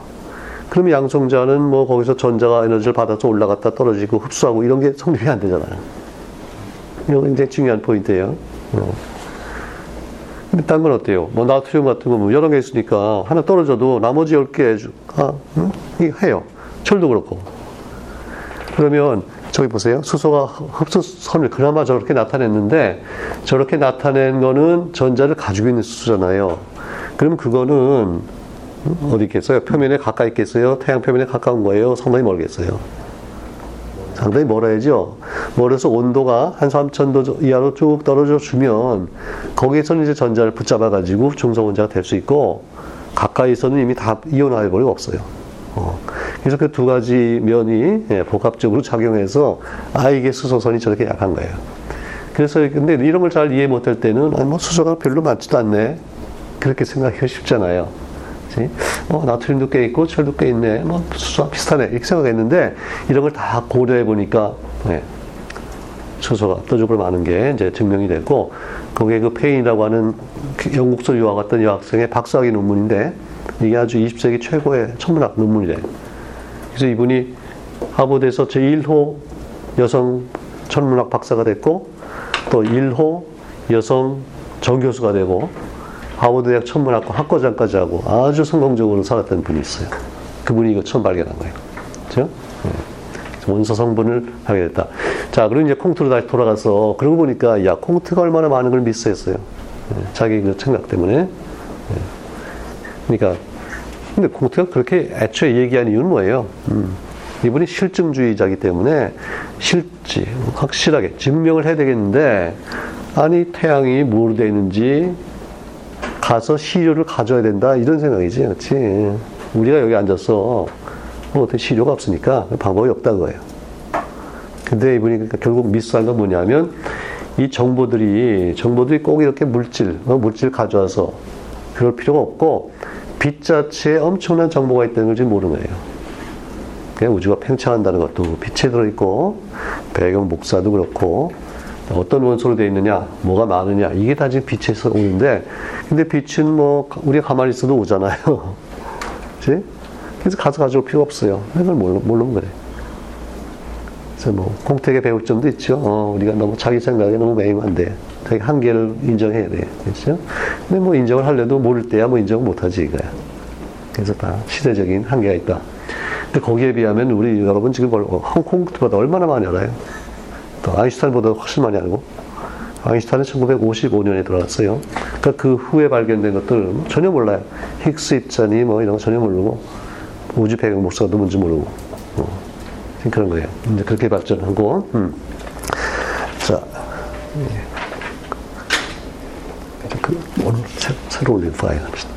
그러면 양성자는 뭐 거기서 전자가 에너지를 받아서 올라갔다 떨어지고 흡수하고 이런 게 성립이 안 되잖아요. 이거 굉장히 중요한 포인트예요. 어. 근데 딴 건 어때요? 뭐 나트륨 같은 거뭐 여러 개 있으니까 하나 떨어져도 나머지 10개 아, 응? 해요. 철도 그렇고. 그러면 저기 보세요. 수소가 흡수선을 그나마 저렇게 나타냈는데 저렇게 나타낸 거는 전자를 가지고 있는 수소잖아요. 그럼 그거는 어디 있겠어요? 표면에 가까이 있겠어요? 태양 표면에 가까운 거예요? 상당히 멀겠어요? 상당히 멀어야죠. 멀어서 온도가 한 3000도 이하로 쭉 떨어져 주면 거기에서는 이제 전자를 붙잡아 가지고 중성 원자가 될 수 있고 가까이서는 이미 다 이온화해 버리고 없어요. 어. 그래서 그 두 가지 면이 예, 복합적으로 작용해서 아 이게 수소선이 저렇게 약한 거예요. 그래서 근데 이런 걸 잘 이해 못할 때는 아니 뭐 수소가 별로 많지도 않네 그렇게 생각하기 쉽잖아요. 그치? 어, 나트륨도 꽤 있고 철도 꽤 있네. 뭐 수소와 비슷하네 이렇게 생각했는데 이런 걸 다 고려해 보니까 예, 수소가 압도적으로 많은 게 이제 증명이 됐고 거기에 그 페인이라고 하는 그 영국서 유학 갔던 여학생의 박사학위 논문인데 이게 아주 20세기 최고의 천문학 논문이래요. 그래서 이분이 하버드에서 제1호 여성 천문학 박사가 됐고 또 1호 여성 정교수가 되고 하버드 대학 천문학과 학과장까지 하고 아주 성공적으로 살았던 분이 있어요. 그분이 이거 처음 발견한 거예요. 그죠? 원소 성분을 하게 됐다. 자, 그리고 이제 콩트로 다시 돌아가서 그러고 보니까 야 콩트가 얼마나 많은 걸 미스했어요. 자기 그 생각 때문에. 그러니까 근데 콩트가 그렇게 애초에 얘기한 이유는 뭐예요? 음, 이분이 실증주의자이기 때문에 실지 확실하게 증명을 해야 되겠는데 아니 태양이 뭐로 되어 있는지 가서 시료를 가져야 된다 이런 생각이지, 그렇지? 우리가 여기 앉아서 뭐 어떻게 시료가 없으니까 방법이 없다 그거예요. 근데 이분이 그러니까 결국 미스한 건 뭐냐면 이 정보들이 정보들이 꼭 이렇게 물질 어, 물질 가져와서 그럴 필요가 없고 빛 자체에 엄청난 정보가 있다는 걸 지금 모르는 거예요. 그냥 우주가 팽창한다는 것도 빛에 들어있고 배경 목사도 그렇고 어떤 원소로 되어 있느냐, 뭐가 많으냐 이게 다 지금 빛에서 오는데 근데 빛은 뭐 우리가 가만히 있어도 오잖아요. 그렇지? 그래서 가서 가져올 필요 없어요. 그걸 모르, 모르는 거예요. 그래서 뭐 공택에 배울 점도 있죠. 어, 우리가 너무 자기 생각에 너무 매임한데 자기 한계를 인정해야 돼. 그렇죠? 근데 뭐 인정을 하려도 모를 때야 뭐 인정을 못하지 이거야. 그래서 다 시대적인 한계가 있다. 근데 거기에 비하면 우리 여러분 지금 홍콩보다 얼마나 많이 알아요? 또 아인슈타인보다 훨씬 많이 알고. 아인슈타인은 1955년에 들어갔어요. 그러니까 그 후에 발견된 것들 전혀 몰라요. 힉스 입자니 뭐 이런 거 전혀 모르고 우주 배경 목사도 뭔지 모르고. 어. 그런 거예요. 이제 그렇게 발전하고. 음. 자, 예. 그 오늘 새로 올린 파일 합시다.